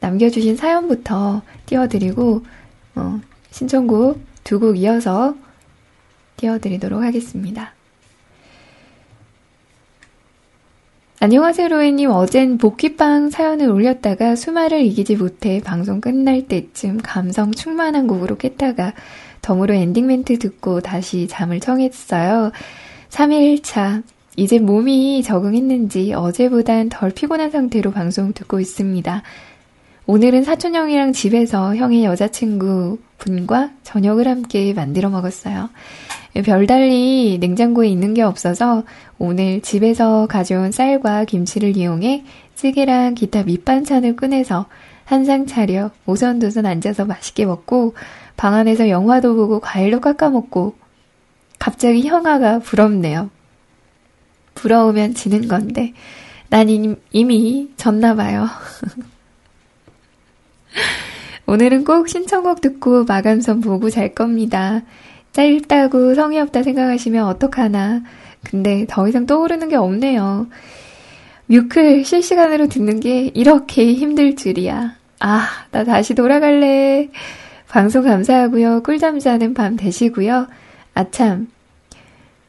남겨주신 사연부터 띄워드리고, 어, 신청곡 두 곡 이어서 띄워드리도록 하겠습니다. 안녕하세요, 로엔님. 어젠 복귀빵 사연을 올렸다가 수마를 이기지 못해 방송 끝날 때쯤 감성 충만한 곡으로 깼다가 덤으로 엔딩 멘트 듣고 다시 잠을 청했어요. 3일차. 이제 몸이 적응했는지 어제보단 덜 피곤한 상태로 방송 듣고 있습니다. 오늘은 사촌 형이랑 집에서 형의 여자친구 분과 저녁을 함께 만들어 먹었어요. 별달리 냉장고에 있는 게 없어서 오늘 집에서 가져온 쌀과 김치를 이용해 찌개랑 기타 밑반찬을 꺼내서 한 상 차려 오선도선 앉아서 맛있게 먹고 방 안에서 영화도 보고 과일도 깎아 먹고 갑자기 형아가 부럽네요. 부러우면 지는 건데, 난 이미 졌나봐요. 오늘은 꼭 신청곡 듣고 마감선 보고 잘 겁니다. 짧다고 성의 없다 생각하시면 어떡하나. 근데 더 이상 떠오르는 게 없네요. 뮤클 실시간으로 듣는 게 이렇게 힘들 줄이야. 아, 나 다시 돌아갈래. 방송 감사하고요. 꿀잠 자는 밤 되시고요. 아참,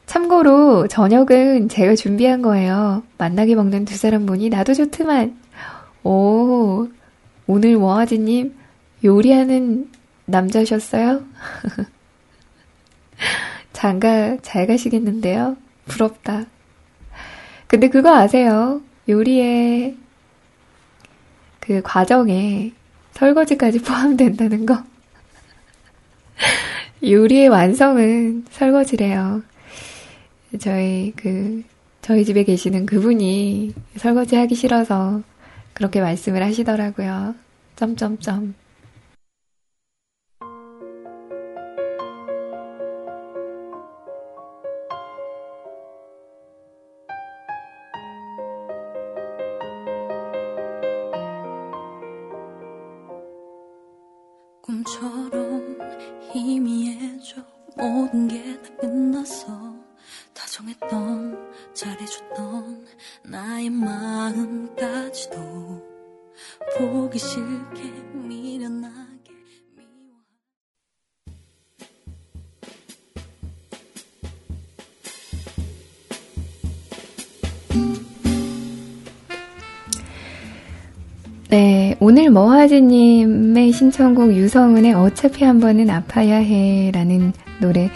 참고로 저녁은 제가 준비한 거예요. 만나게 먹는 두 사람 보니 나도 좋더만. 오, 오늘 워아지님 요리하는 남자셨어요? 장가 잘 가시겠는데요? 부럽다. 근데 그거 아세요? 요리의 그 과정에 설거지까지 포함된다는 거? 요리의 완성은 설거지래요. 저희 그 저희 집에 계시는 그분이 설거지 하기 싫어서 그렇게 말씀을 하시더라고요. 점점점. 꿈처럼 희미해져 모든 게다 끝났어 다정했던 잘해줬던 나의 마음까지도 보기 싫게 미련하게 미워 네, 오늘 머하지님의 신청곡 유성은의 어차피 한 번은 아파야 해라는 노래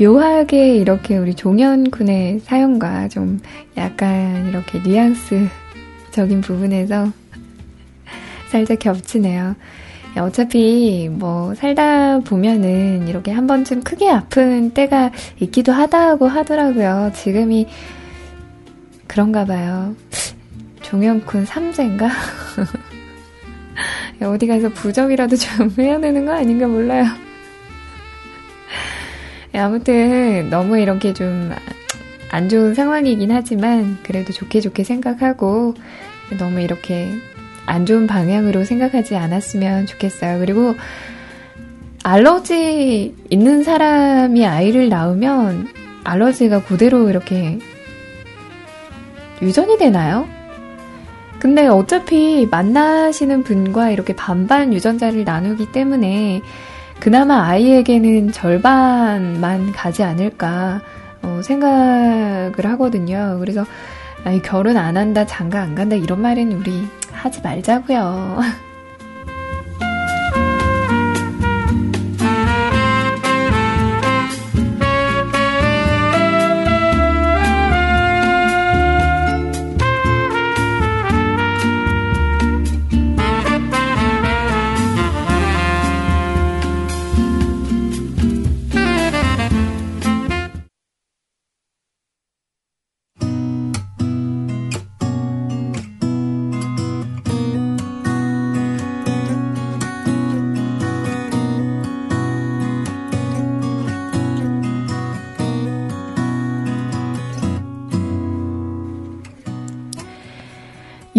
묘하게 이렇게 우리 종현 군의 사연과 좀 약간 이렇게 뉘앙스 직접적인 부분에서 살짝 겹치네요. 어차피 뭐 살다 보면은 이렇게 한 번쯤 크게 아픈 때가 있기도 하다고 하더라고요. 지금이 그런가 봐요. 종영쿤 3세인가? 어디 가서 부적이라도 좀 해야 되는 거 아닌가 몰라요. 아무튼 너무 이렇게 좀 안 좋은 상황이긴 하지만 그래도 좋게 좋게 생각하고 너무 이렇게 안 좋은 방향으로 생각하지 않았으면 좋겠어요. 그리고 알러지 있는 사람이 아이를 낳으면 알러지가 그대로 이렇게 유전이 되나요? 근데 어차피 만나시는 분과 이렇게 반반 유전자를 나누기 때문에 그나마 아이에게는 절반만 가지 않을까 어, 생각을 하거든요. 그래서 아니, 결혼 안 한다, 장가 안 간다 이런 말은 우리 하지 말자고요.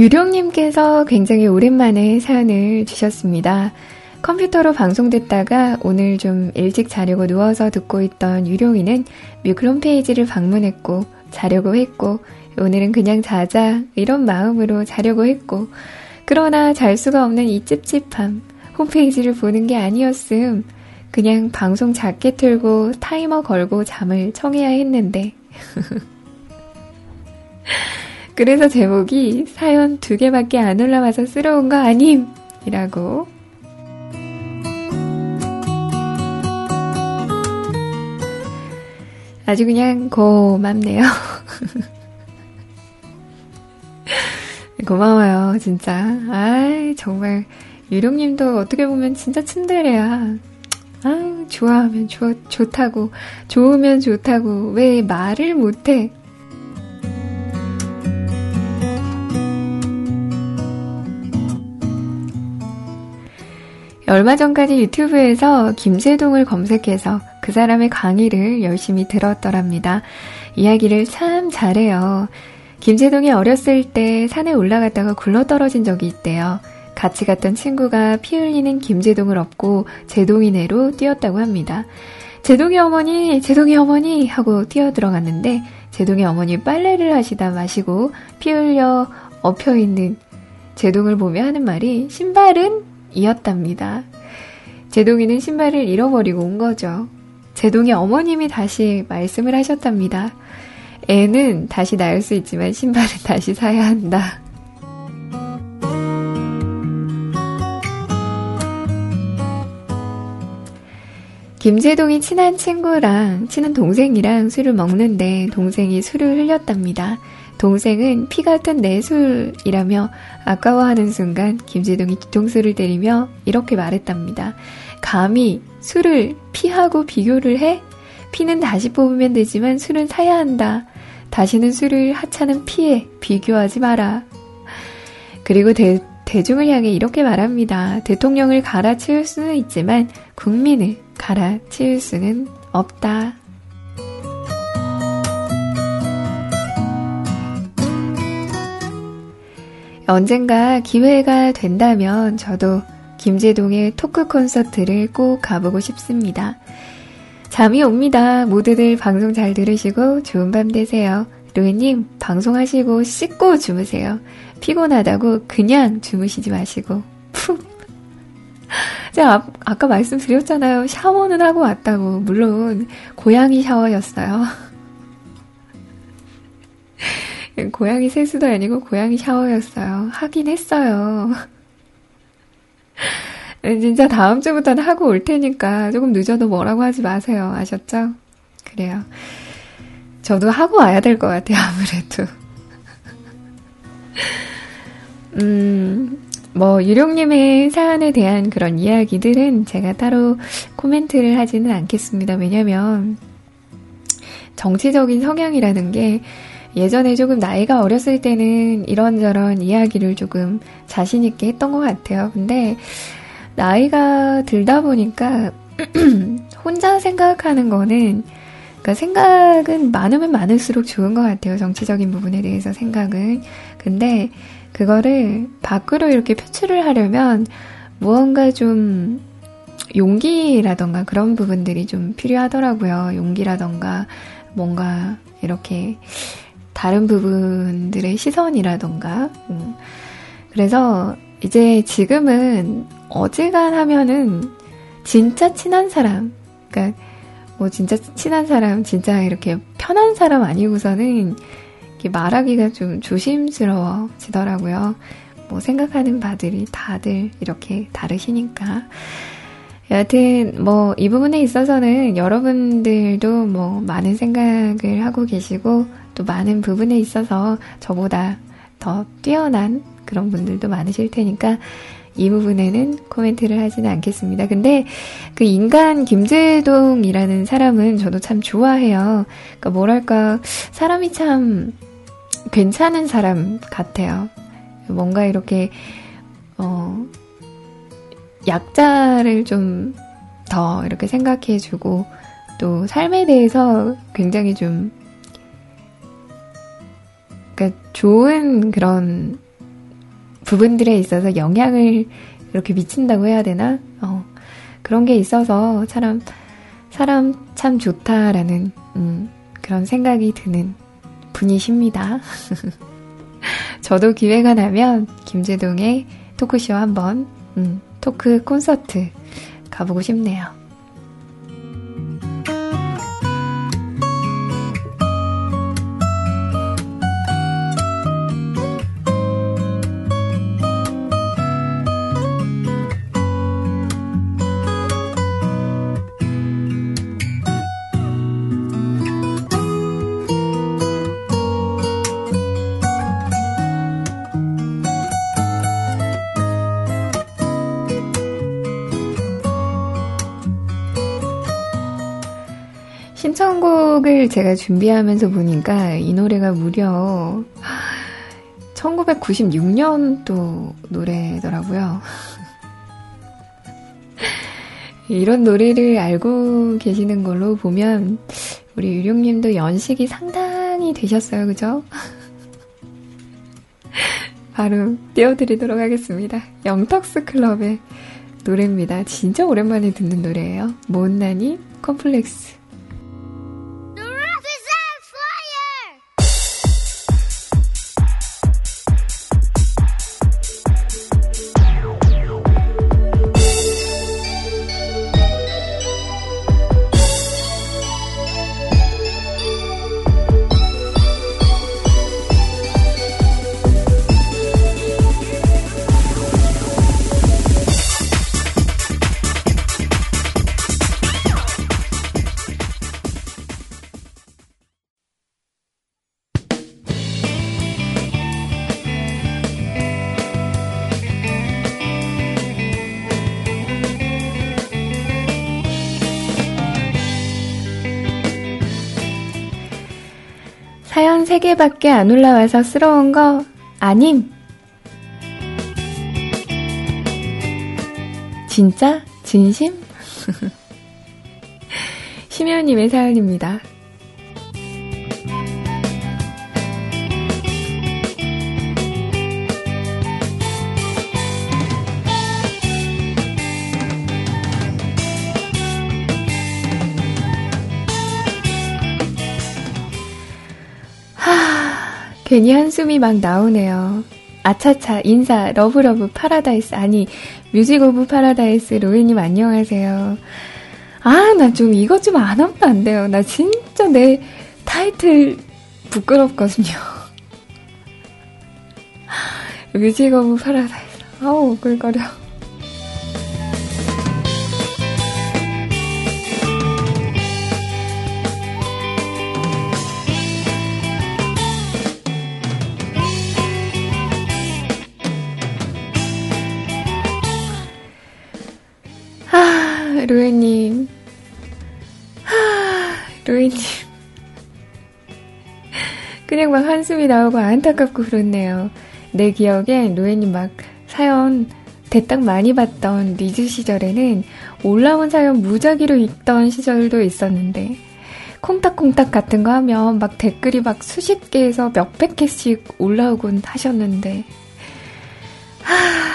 유령님께서 굉장히 오랜만에 사연을 주셨습니다. 컴퓨터로 방송됐다가 오늘 좀 일찍 자려고 누워서 듣고 있던 유령이는 뮤클 홈페이지를 방문했고 자려고 했고 오늘은 그냥 자자 이런 마음으로 자려고 했고 그러나 잘 수가 없는 이 찝찝함 홈페이지를 보는 게 아니었음 그냥 방송 작게 틀고 타이머 걸고 잠을 청해야 했는데 그래서 제목이 사연 두 개밖에 안 올라와서 쓰러운 거 아님! 이라고. 아주 그냥 고맙네요. 고마워요, 진짜. 아이, 정말. 유룡님도 어떻게 보면 진짜 츤데레야. 아, 좋아하면 좋, 좋다고, 좋으면 좋다고, 왜 말을 못해? 얼마 전까지 유튜브에서 김세동을 검색해서 그 사람의 강의를 열심히 들었더랍니다. 이야기를 참 잘해요. 김세동이 어렸을 때 산에 올라갔다가 굴러 떨어진 적이 있대요. 같이 갔던 친구가 피 흘리는 김재동을 업고 제동이네로 뛰었다고 합니다. 제동이 어머니, 제동이 어머니 하고 뛰어 들어갔는데 제동이 어머니 빨래를 하시다 마시고 피 흘려 엎혀 있는 제동을 보며 하는 말이 신발은 이었답니다. 제동이는 신발을 잃어버리고 온 거죠. 제동이 어머님이 다시 말씀을 하셨답니다. 애는 다시 낳을 수 있지만 신발은 다시 사야 한다. 김재동이 친한 친구랑, 친한 동생이랑 술을 먹는데 동생이 술을 흘렸답니다. 동생은 피 같은 내 술이라며 아까워하는 순간 김재동이 뒤통수를 때리며 이렇게 말했답니다. 감히 술을 피하고 비교를 해? 피는 다시 뽑으면 되지만 술은 사야 한다. 다시는 술을 하찮은 피해 비교하지 마라. 그리고 대, 대중을 향해 이렇게 말합니다. 대통령을 갈아치울 수는 있지만 국민을 갈아치울 수는 없다. 언젠가 기회가 된다면 저도 김재동의 토크 콘서트를 꼭 가보고 싶습니다. 잠이 옵니다. 모두들 방송 잘 들으시고 좋은 밤 되세요. 로이님, 방송하시고 씻고 주무세요. 피곤하다고 그냥 주무시지 마시고, 푹. 제가 아, 까 말씀드렸잖아요. 샤워는 하고 왔다고. 물론, 고양이 샤워였어요. 고양이 세수도 아니고 고양이 샤워였어요. 하긴 했어요. 진짜 다음 주부터는 하고 올 테니까 조금 늦어도 뭐라고 하지 마세요. 아셨죠? 그래요. 저도 하고 와야 될 것 같아요, 아무래도. 음, 뭐, 유룡님의 사연에 대한 그런 이야기들은 제가 따로 코멘트를 하지는 않겠습니다. 왜냐면, 정치적인 성향이라는 게 예전에 조금 나이가 어렸을 때는 이런저런 이야기를 조금 자신있게 했던 것 같아요. 근데, 나이가 들다 보니까, 혼자 생각하는 거는, 그러니까 생각은 많으면 많을수록 좋은 것 같아요. 정치적인 부분에 대해서 생각은. 근데 그거를 밖으로 이렇게 표출을 하려면 무언가 좀 용기라던가 그런 부분들이 좀 필요하더라고요. 용기라던가 뭔가 이렇게 다른 부분들의 시선이라던가. 음. 그래서 이제 지금은 어지간하면은 진짜 친한 사람, 그러니까 뭐 진짜 친한 사람, 진짜 이렇게 편한 사람 아니고서는 이렇게 말하기가 좀 조심스러워지더라고요. 뭐 생각하는 바들이 다들 이렇게 다르시니까. 여하튼 뭐 이 부분에 있어서는 여러분들도 뭐 많은 생각을 하고 계시고 또 많은 부분에 있어서 저보다 더 뛰어난 그런 분들도 많으실 테니까 이 부분에는 코멘트를 하지는 않겠습니다. 근데 그 인간 김재동이라는 사람은 저도 참 좋아해요. 그러니까 뭐랄까 사람이 참 괜찮은 사람 같아요. 뭔가 이렇게 어 약자를 좀 더 이렇게 생각해주고 또 삶에 대해서 굉장히 좀 그러니까 좋은 그런 부분들에 있어서 영향을 이렇게 미친다고 해야 되나? 어, 그런 게 있어서 사람, 사람 참 좋다라는, 음, 그런 생각이 드는 분이십니다. 저도 기회가 나면 김재동의 토크쇼 한번, 음, 토크 콘서트 가보고 싶네요. 신청곡을 제가 준비하면서 보니까 이 노래가 무려 1996년도 노래더라고요. 이런 노래를 알고 계시는 걸로 보면 우리 유룡님도 연식이 상당히 되셨어요, 그죠? 바로 띄워드리도록 하겠습니다. 영턱스 클럽의 노래입니다. 진짜 오랜만에 듣는 노래예요. 못난이 컴플렉스. 3개밖에 안 올라와서 쓰러운 거 아님. 진짜? 진심? 심연님의 사연입니다. 괜히 한숨이 막 나오네요. 아차차, 인사, love love, 파라다이스, 아니, Music Of Paradise, 로엔님 안녕하세요. 아, 나 좀 이것 좀 안 하면 안 돼요. 나 진짜 내 타이틀 부끄럽거든요. Music Of Paradise. 아우, 오글거려. 루에님. 하, 루에님. 그냥 막 한숨이 나오고 안타깝고 그렇네요. 내 기억엔 루에님 막 사연 대딱 많이 봤던 리즈 시절에는 올라온 사연 무작위로 읽던 시절도 있었는데 콩닥콩닥 같은 거 하면 막 댓글이 막 수십 개에서 몇백 개씩 올라오곤 하셨는데 하,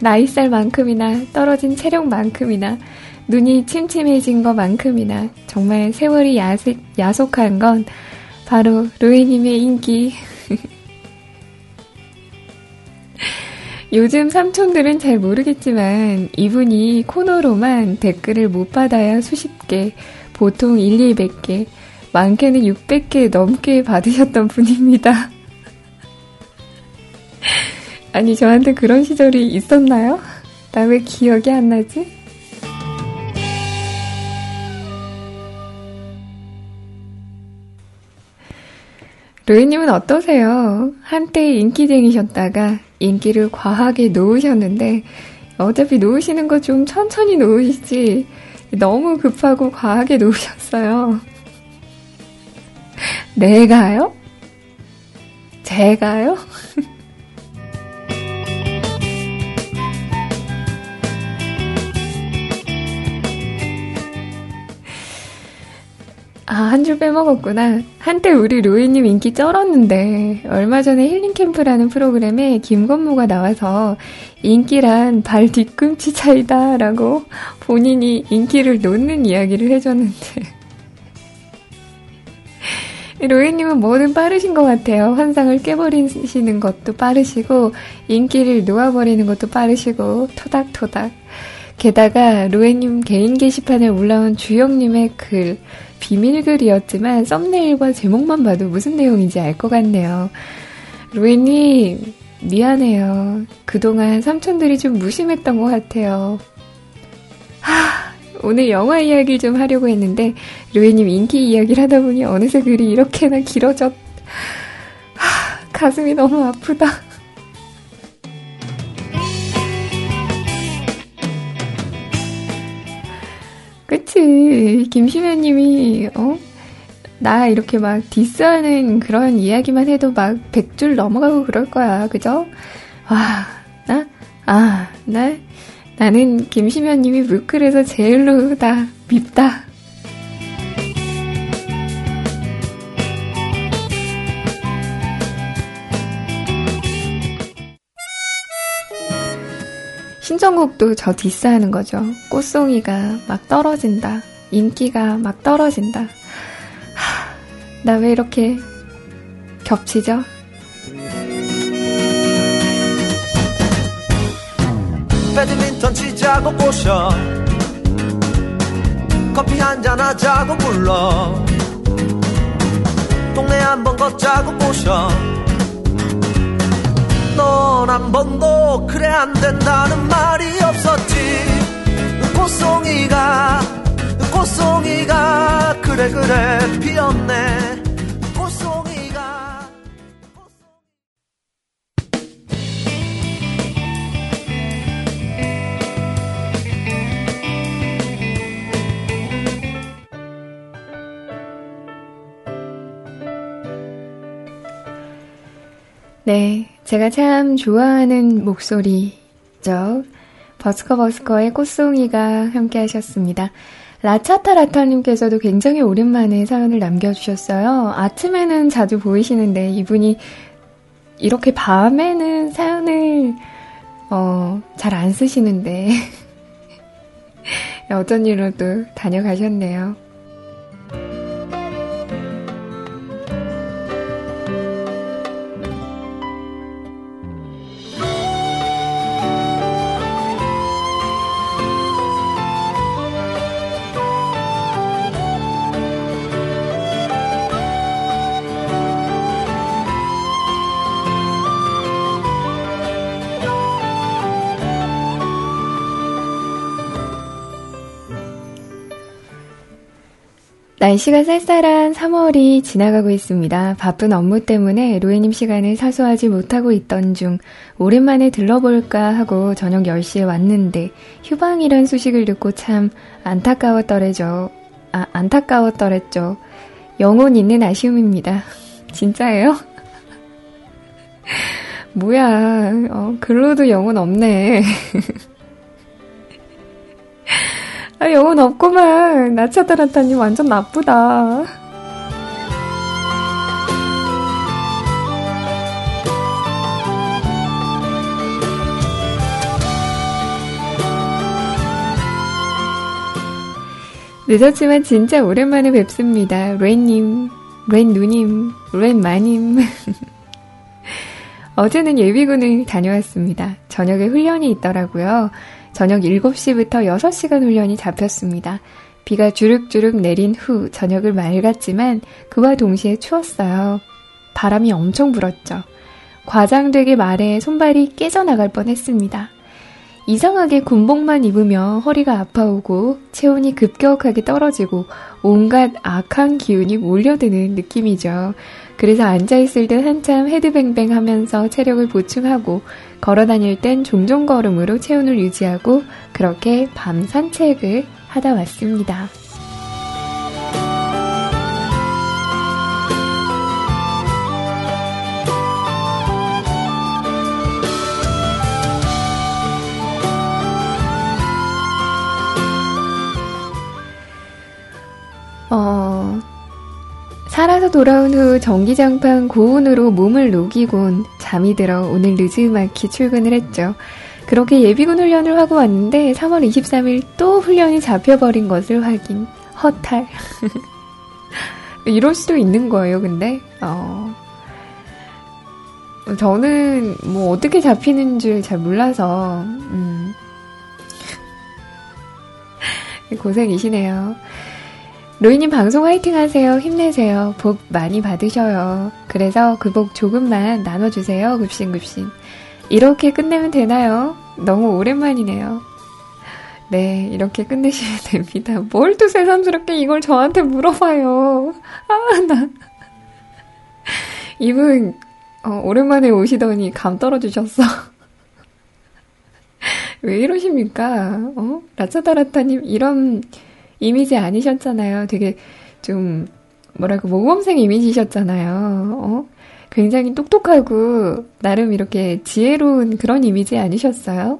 나이 살만큼이나 떨어진 체력만큼이나 눈이 침침해진 것만큼이나 정말 세월이 야속, 야속한 건 바로 로에님의 인기 요즘 삼촌들은 잘 모르겠지만 이분이 코너로만 댓글을 못 받아야 수십 개, 보통 1, 200개, 많게는 600개 넘게 받으셨던 분입니다. 아니, 저한테 그런 시절이 있었나요? 나 왜 기억이 안 나지? 로이님은 어떠세요? 한때 인기쟁이셨다가 인기를 과하게 놓으셨는데 어차피 놓으시는 거 좀 천천히 놓으시지 너무 급하고 과하게 놓으셨어요. 내가요? 제가요? 아, 한 줄 빼먹었구나. 한때 우리 로이님 인기 쩔었는데, 얼마 전에 힐링캠프라는 프로그램에 김건모가 나와서 인기란 발 뒤꿈치 차이다 라고 본인이 인기를 놓는 이야기를 해줬는데, 로이님은 뭐든 빠르신 것 같아요. 환상을 깨버리시는 것도 빠르시고, 인기를 놓아버리는 것도 빠르시고, 토닥토닥. 게다가 로에님 개인 게시판에 올라온 주영님의 글, 비밀글이었지만 썸네일과 제목만 봐도 무슨 내용인지 알 것 같네요. 로에님, 미안해요. 그동안 삼촌들이 좀 무심했던 것 같아요. 하, 오늘 영화 이야기를 좀 하려고 했는데, 로에님 인기 이야기를 하다 보니 어느새 글이 이렇게나 길어졌, 하, 가슴이 너무 아프다. 그치. 김시면님이, 어? 나 이렇게 막 디스하는 그런 이야기만 해도 막 100줄 넘어가고 그럴 거야. 그죠? 와, 나? 아, 나? 나는 김시면님이 물클에서 제일로 다 밉다. 신정국도 저 디스하는 거죠. 꽃송이가 막 떨어진다. 인기가 막 떨어진다. 나 왜 이렇게 겹치죠? 배드민턴 치자고 꼬셔 커피 한잔 하자고 불러 동네 한번 걷자고 꼬셔 넌 한 번도 그래 안 된다는 말이 없었지. 꽃송이가 꽃송이가 그래 그래 피었네. 꽃송이가. 네, 제가 참 좋아하는 목소리죠. 버스커 버스커의 꽃송이가 함께 하셨습니다. 라차타라타님께서도 굉장히 오랜만에 사연을 남겨주셨어요. 아침에는 자주 보이시는데 이분이 이렇게 밤에는 사연을 어, 잘 안 쓰시는데 어떤 일로 또 다녀가셨네요. 날씨가 쌀쌀한 3월이 지나가고 있습니다. 바쁜 업무 때문에 로에님 시간을 사수하지 못하고 있던 중 오랜만에 들러볼까 하고 저녁 10시에 왔는데 휴방이란 소식을 듣고 참 안타까웠더래죠. 아, 안타까웠더랬죠. 영혼 있는 아쉬움입니다. 진짜예요? 뭐야, 어, 글로도 영혼 없네. 아, 영혼 없구만. 나 차다라타니 완전 나쁘다. 늦었지만 진짜 오랜만에 뵙습니다. 로엔님, 로엔 누님, 로엔 마님. 어제는 예비군을 다녀왔습니다. 저녁에 훈련이 있더라고요. 저녁 7시부터 6시간 훈련이 잡혔습니다. 비가 주룩주룩 내린 후 저녁을 맑았지만 그와 동시에 추웠어요. 바람이 엄청 불었죠. 과장되게 말에 손발이 깨져나갈 뻔했습니다. 이상하게 군복만 입으며 허리가 아파오고 체온이 급격하게 떨어지고 온갖 악한 기운이 몰려드는 느낌이죠. 그래서 앉아있을 때 한참 헤드뱅뱅 하면서 체력을 보충하고 걸어 다닐 땐 종종 걸음으로 체온을 유지하고 그렇게 밤 산책을 하다 왔습니다. 살아서 돌아온 후 전기장판 고온으로 몸을 녹이곤 잠이 들어 오늘 늦지막히 출근을 했죠. 그렇게 예비군 훈련을 하고 왔는데 3월 23일 또 훈련이 잡혀버린 것을 확인. 허탈. 이럴 수도 있는 거예요, 근데. 어. 저는 뭐 어떻게 잡히는 줄 잘 몰라서, 음. 고생이시네요. 로이님 방송 화이팅 하세요. 힘내세요. 복 많이 받으셔요. 그래서 그 복 조금만 나눠주세요. 급신급신. 이렇게 끝내면 되나요? 너무 오랜만이네요. 네, 이렇게 끝내시면 됩니다. 뭘 또 새삼스럽게 이걸 저한테 물어봐요. 아, 나. 이분, 어, 오랜만에 오시더니 감 떨어지셨어. 왜 이러십니까? 어? 라차다라타님, 이런, 이미지 아니셨잖아요. 되게 좀 뭐랄까 모범생 이미지셨잖아요. 어? 굉장히 똑똑하고 나름 이렇게 지혜로운 그런 이미지 아니셨어요?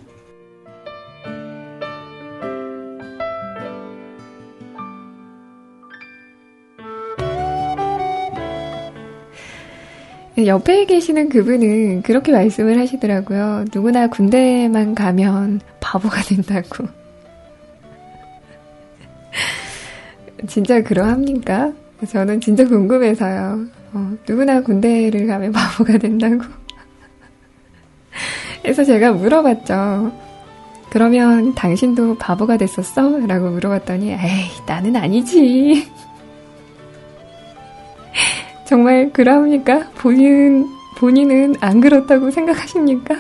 옆에 계시는 그분은 그렇게 말씀을 하시더라고요. 누구나 군대만 가면 바보가 된다고. 진짜 그러합니까? 저는 진짜 궁금해서요. 어, 누구나 군대를 가면 바보가 된다고. 그래서 제가 물어봤죠. 그러면 당신도 바보가 됐었어? 라고 물어봤더니, 에이, 나는 아니지. 정말 그러합니까? 본인, 본인은 안 그렇다고 생각하십니까?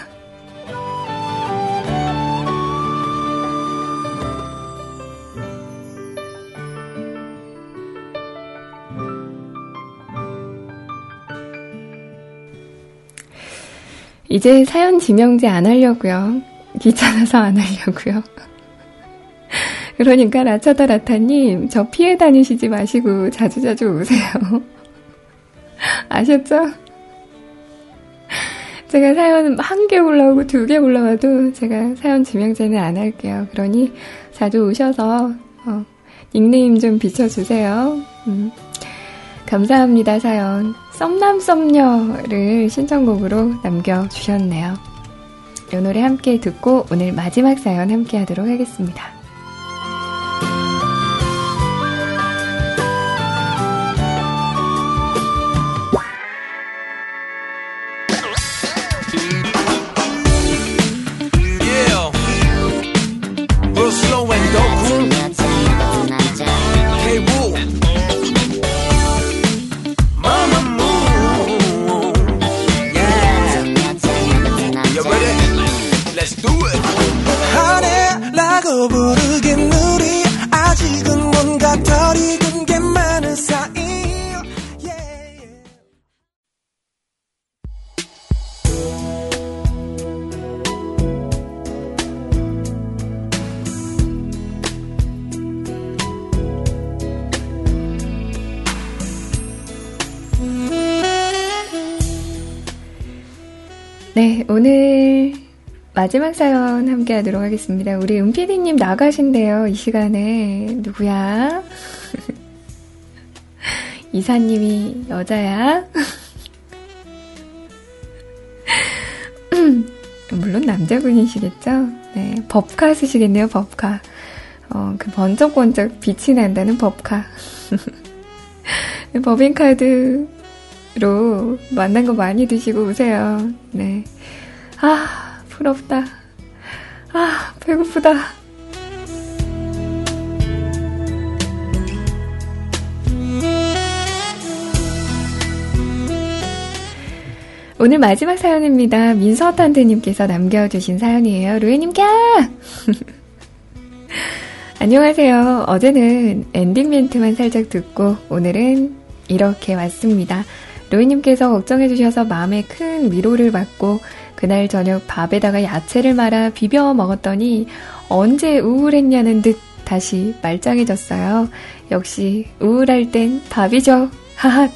이제 사연 지명제 안 하려고요. 귀찮아서 안 하려고요. 그러니까 라차다 라타님 저 피해 다니시지 마시고 자주자주 오세요. 아셨죠? 제가 사연 한 개 올라오고 두 개 올라와도 제가 사연 지명제는 안 할게요. 그러니 자주 오셔서 어, 닉네임 좀 비춰주세요. 음. 감사합니다, 사연. 썸남썸녀를 신청곡으로 남겨주셨네요. 이 노래 함께 듣고 오늘 마지막 사연 함께 하도록 하겠습니다. 네, 오늘 마지막 사연 함께 하도록 하겠습니다. 우리 은피디님 나가신대요, 이 시간에. 누구야? 이사님이 여자야? 물론 남자분이시겠죠? 네, 법카 쓰시겠네요, 법카. 어, 그 번쩍번쩍 빛이 난다는 법카. 법인카드 로 만난 거 많이 드시고 오세요. 네. 아, 부럽다. 아, 배고프다. 오늘 마지막 사연입니다. 민서탄테님께서 남겨주신 사연이에요. 루이님 까! 안녕하세요. 어제는 엔딩 멘트만 살짝 듣고 오늘은 이렇게 왔습니다. 로이님께서 걱정해주셔서 마음에 큰 위로를 받고 그날 저녁 밥에다가 야채를 말아 비벼 먹었더니 언제 우울했냐는 듯 다시 말짱해졌어요. 역시 우울할 땐 밥이죠. 하하.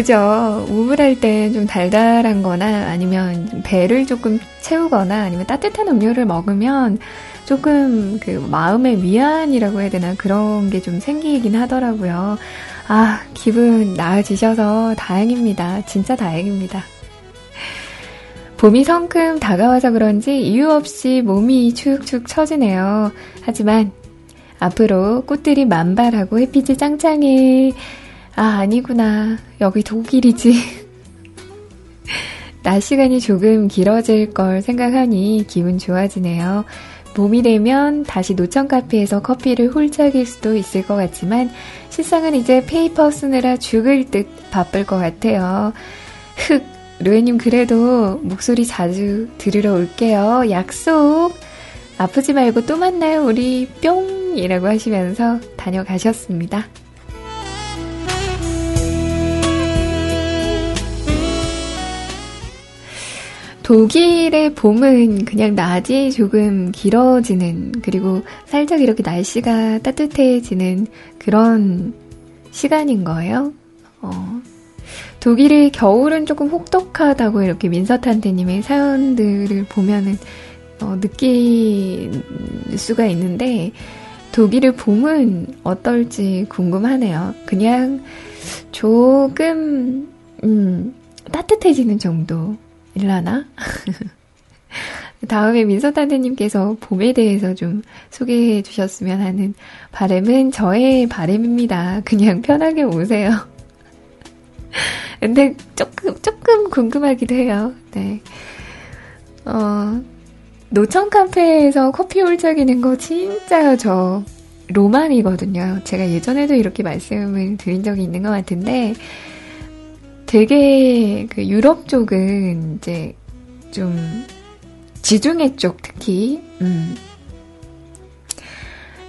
그죠. 우울할 때 좀 달달한 거나 아니면 배를 조금 채우거나 아니면 따뜻한 음료를 먹으면 조금 그 마음의 위안이라고 해야 되나 그런 게 좀 생기긴 하더라고요. 아, 기분 나아지셔서 다행입니다. 진짜 다행입니다. 봄이 성큼 다가와서 그런지 이유 없이 몸이 축축 처지네요. 하지만 앞으로 꽃들이 만발하고 햇빛이 짱짱해 아, 아니구나. 여기 독일이지. 낮 시간이 조금 길어질 걸 생각하니 기분 좋아지네요. 봄이 되면 다시 노천 카페에서 커피를 홀짝일 수도 있을 것 같지만 실상은 이제 paper 쓰느라 죽을 듯 바쁠 것 같아요. 흑, 루에님 그래도 목소리 자주 들으러 올게요. 약속! 아프지 말고 또 만나요, 우리 뿅! 이라고 하시면서 다녀가셨습니다. 독일의 봄은 그냥 낮이 조금 길어지는, 그리고 살짝 이렇게 날씨가 따뜻해지는 그런 시간인 거예요. 어. 독일의 겨울은 조금 혹독하다고 이렇게 민서탄테님의 사연들을 보면은 어, 느낄 수가 있는데 독일의 봄은 어떨지 궁금하네요. 그냥 조금 음, 따뜻해지는 정도. 일라나? 다음에 민서탄대님께서 봄에 대해서 좀 소개해 주셨으면 하는 바램은 저의 바램입니다. 그냥 편하게 오세요. 근데 조금, 조금 궁금하기도 해요. 네. 어, 노천 카페에서 커피 홀짝이는 거 진짜 저 로망이거든요. 제가 예전에도 이렇게 말씀을 드린 적이 있는 것 같은데, 되게 그 유럽 쪽은 이제 좀 지중해 쪽 특히 음.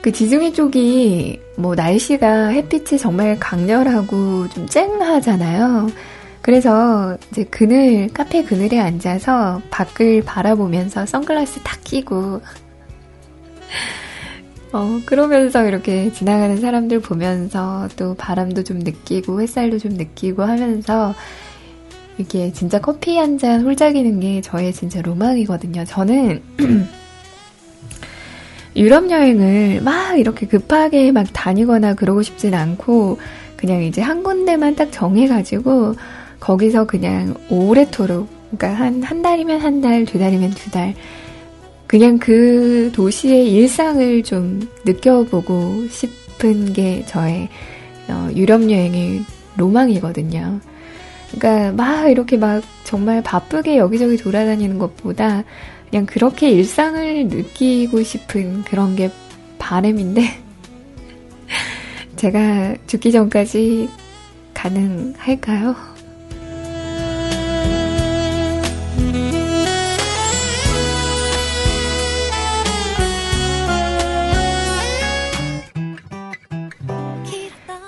그 지중해 쪽이 뭐 날씨가 햇빛이 정말 강렬하고 좀 쨍하잖아요. 그래서 이제 그늘 카페 그늘에 앉아서 밖을 바라보면서 선글라스 탁 끼고 어, 그러면서 이렇게 지나가는 사람들 보면서 또 바람도 좀 느끼고 햇살도 좀 느끼고 하면서 이게 진짜 커피 한 잔 홀짝이는 게 저의 진짜 로망이거든요. 저는 유럽 여행을 막 이렇게 급하게 막 다니거나 그러고 싶진 않고 그냥 이제 한 군데만 딱 정해가지고 거기서 그냥 오래토록 그러니까 한, 한 달이면 한 달, 두 달이면 두 달, 그냥 그 도시의 일상을 좀 느껴보고 싶은 게 저의 어, 유럽 여행의 로망이거든요. 그러니까 막 이렇게 막 정말 바쁘게 여기저기 돌아다니는 것보다 그냥 그렇게 일상을 느끼고 싶은 그런 게 바램인데 제가 죽기 전까지 가능할까요?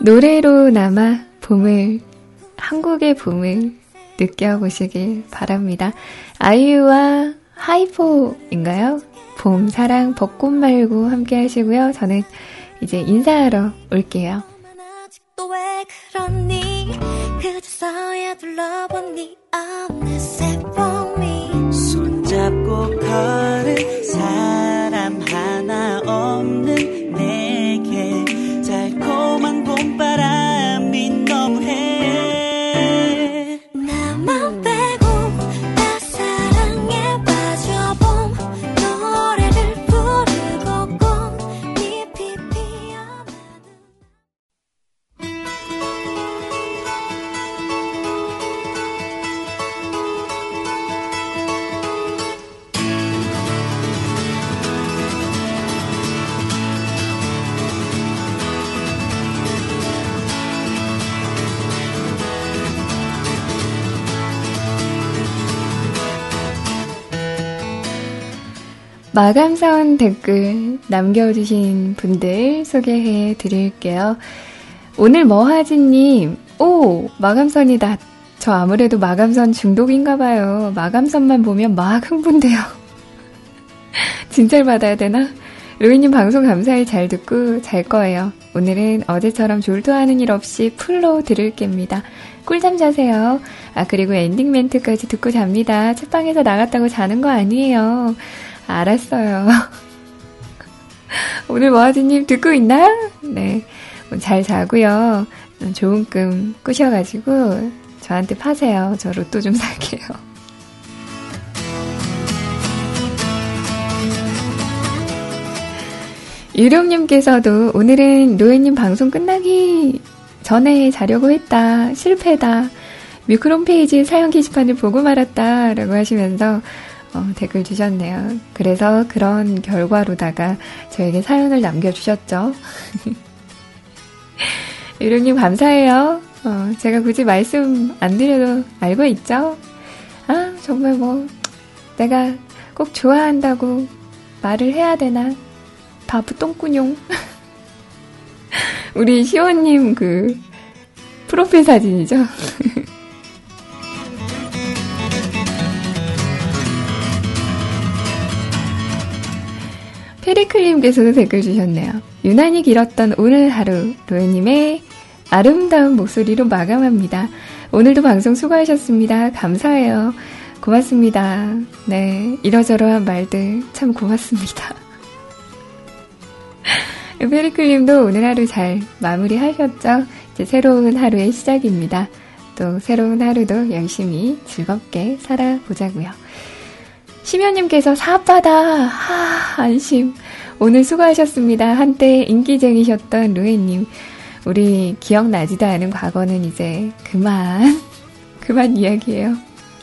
노래로 남아 봄을, 한국의 봄을 느껴보시길 바랍니다. 아이유와 하이포인가요? 봄, 사랑, 벚꽃 말고 함께 하시고요. 저는 이제 인사하러 올게요. 아직도 왜 그러니 그저서야 둘러보니 어느새 봄이 손잡고 걸은 사람 하나 없는 봄바람 마감선 댓글 남겨주신 분들 소개해 드릴게요. 오늘 뭐하지님, 오, 마감선이다. 저 아무래도 마감선 중독인가 봐요. 마감선만 보면 막 흥분돼요. 진찰을 받아야 되나? 로이님 방송 감사히 잘 듣고 잘 거예요. 오늘은 어제처럼 졸도하는 일 없이 full로 들을 겁니다. 꿀잠 자세요. 아, 그리고 엔딩 멘트까지 듣고 잡니다. chat방에서 나갔다고 자는 거 아니에요. 알았어요. 오늘 모아지님 듣고 있나? 네. 잘 자고요. 좋은 꿈 꾸셔가지고 저한테 파세요. 저 로또 좀 살게요. 유령님께서도 오늘은 노예님 방송 끝나기 전에 자려고 했다. 실패다. 미크롬 페이지 사연 게시판을 보고 말았다. 라고 하시면서 어, 댓글 주셨네요. 그래서 그런 결과로다가 저에게 사연을 남겨주셨죠. 유령님 감사해요. 어, 제가 굳이 말씀 안 드려도 알고 있죠? 아, 정말 뭐, 내가 꼭 좋아한다고 말을 해야 되나? 바보 똥꾸뇽. 우리 시원님 그, 프로필 사진이죠? 페리클님께서도 댓글 주셨네요. 유난히 길었던 오늘 하루, 로에님의 아름다운 목소리로 마감합니다. 오늘도 방송 수고하셨습니다. 감사해요. 고맙습니다. 네, 이러저러한 말들 참 고맙습니다. 페리클님도 오늘 하루 잘 마무리하셨죠? 이제 새로운 하루의 시작입니다. 또 새로운 하루도 열심히 즐겁게 살아보자고요. 심연님께서 사업받아 하, 안심. 오늘 수고하셨습니다. 한때 인기쟁이셨던 루에님. 우리 기억나지도 않은 과거는 이제 그만, 그만 이야기해요.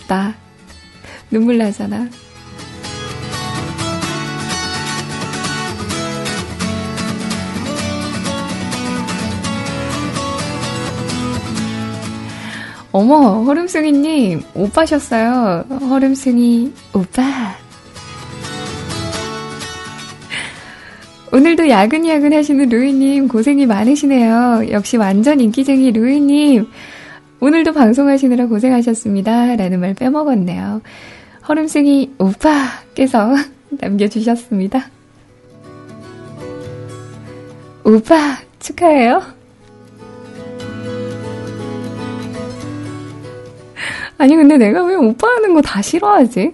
나 눈물 나잖아. 어머, 허름승이님, 오빠셨어요. 허름승이, 오빠. 오늘도 야근야근 하시는 루이님, 고생이 많으시네요. 역시 완전 인기쟁이 루이님. 오늘도 방송하시느라 고생하셨습니다. 라는 말 빼먹었네요. 허름승이 오빠께서 남겨주셨습니다. 오빠, 축하해요. 아니, 근데 내가 왜 오빠 하는 거 다 싫어하지?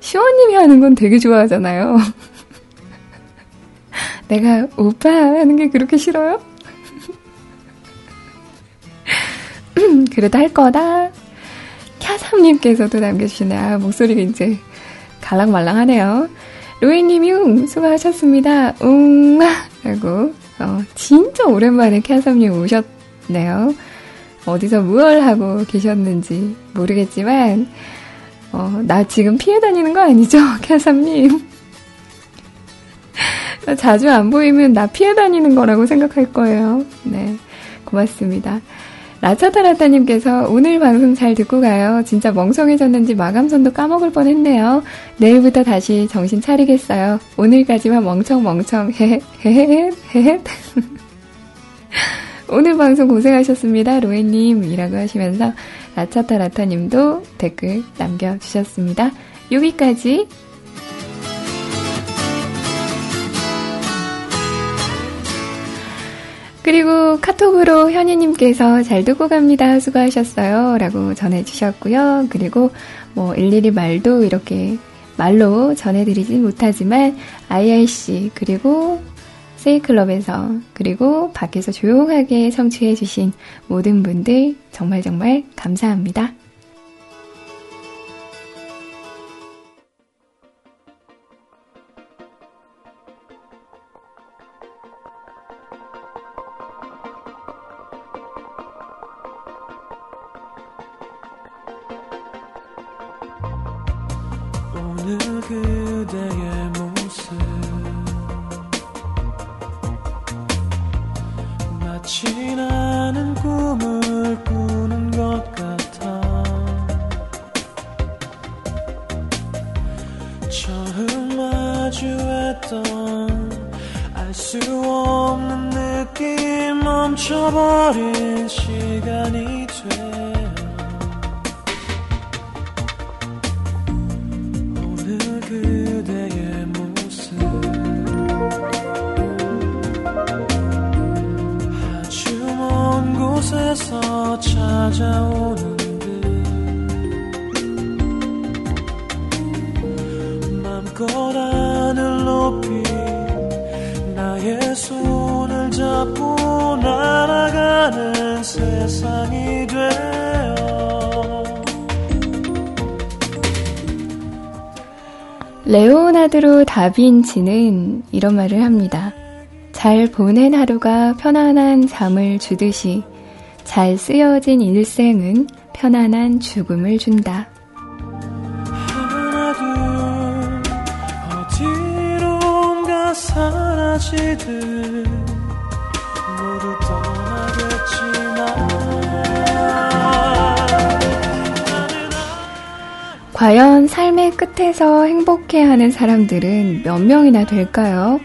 시원님이 하는 건 되게 좋아하잖아요. 내가 오빠 하는 게 그렇게 싫어요? 그래도 할 거다. 캬삼님께서도 남겨주시네. 아, 목소리가 이제 갈랑말랑하네요. 로이님이 응, 수고하셨습니다. 응, 라고, 어, 진짜 오랜만에 캬삼님 오셨네요. 어디서 무얼 하고 계셨는지 모르겠지만, 어, 나 지금 피해 다니는 거 아니죠? 캬삼님. 자주 안 보이면 나 피해 다니는 거라고 생각할 거예요. 네. 고맙습니다. 라차타라타님께서 오늘 방송 잘 듣고 가요. 진짜 멍청해졌는지 마감선도 까먹을 뻔 했네요. 내일부터 다시 정신 차리겠어요. 오늘까지만 멍청멍청, 헤헤헤헤, 헤헤. 오늘 방송 고생하셨습니다. 로에님. 이라고 하시면서 라차타라타님도 댓글 남겨주셨습니다. 여기까지 그리고 카톡으로 현희님께서 잘 듣고 갑니다. 수고하셨어요. 라고 전해주셨고요. 그리고 뭐 일일이 말도 이렇게 말로 전해드리진 못하지만 IRC 그리고 세이클럽에서 그리고 밖에서 조용하게 성취해주신 모든 분들 정말 정말 감사합니다. 곳에서 찾아오는 듯 맘껏 하늘 높이 나의 손을 잡고 날아가는 세상 레오나드로 다빈치는 이런 말을 합니다. 잘 보낸 하루가 편안한 잠을 주듯이 잘 쓰여진 일생은 편안한 죽음을 준다. 하나 둘 어디론가 사라지듯 과연 삶의 끝에서 행복해하는 사람들은 몇 명이나 될까요?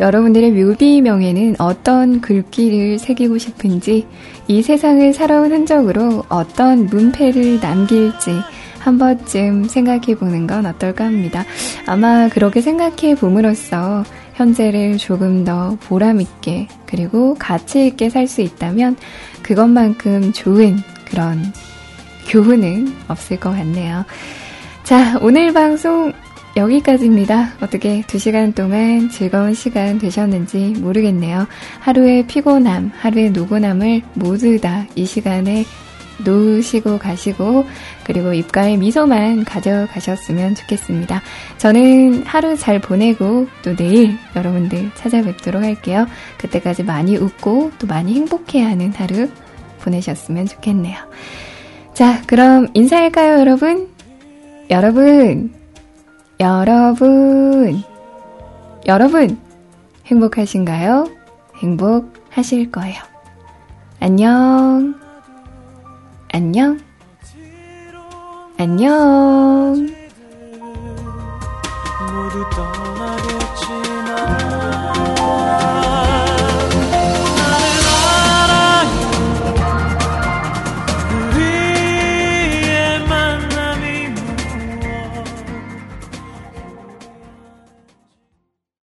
여러분들의 뮤비명에는 어떤 글귀를 새기고 싶은지, 이 세상을 살아온 흔적으로 어떤 문패를 남길지 한 번쯤 생각해 보는 건 어떨까 합니다. 아마 그렇게 생각해 봄으로써 현재를 조금 더 보람있게 그리고 가치있게 살 수 있다면 그것만큼 좋은 그런 교훈은 없을 것 같네요. 자, 오늘 방송 여기까지입니다. 어떻게 두 시간 동안 즐거운 시간 되셨는지 모르겠네요. 하루의 피곤함, 하루의 노곤함을 모두 다 이 시간에 놓으시고 가시고, 그리고 입가에 미소만 가져가셨으면 좋겠습니다. 저는 하루 잘 보내고 또 내일 여러분들 찾아뵙도록 할게요. 그때까지 많이 웃고 또 많이 행복해하는 하루 보내셨으면 좋겠네요. 자, 그럼 인사할까요, 여러분? 여러분, 여러분, 여러분, 행복하신가요? 행복하실 거예요. 안녕, 안녕, 안녕.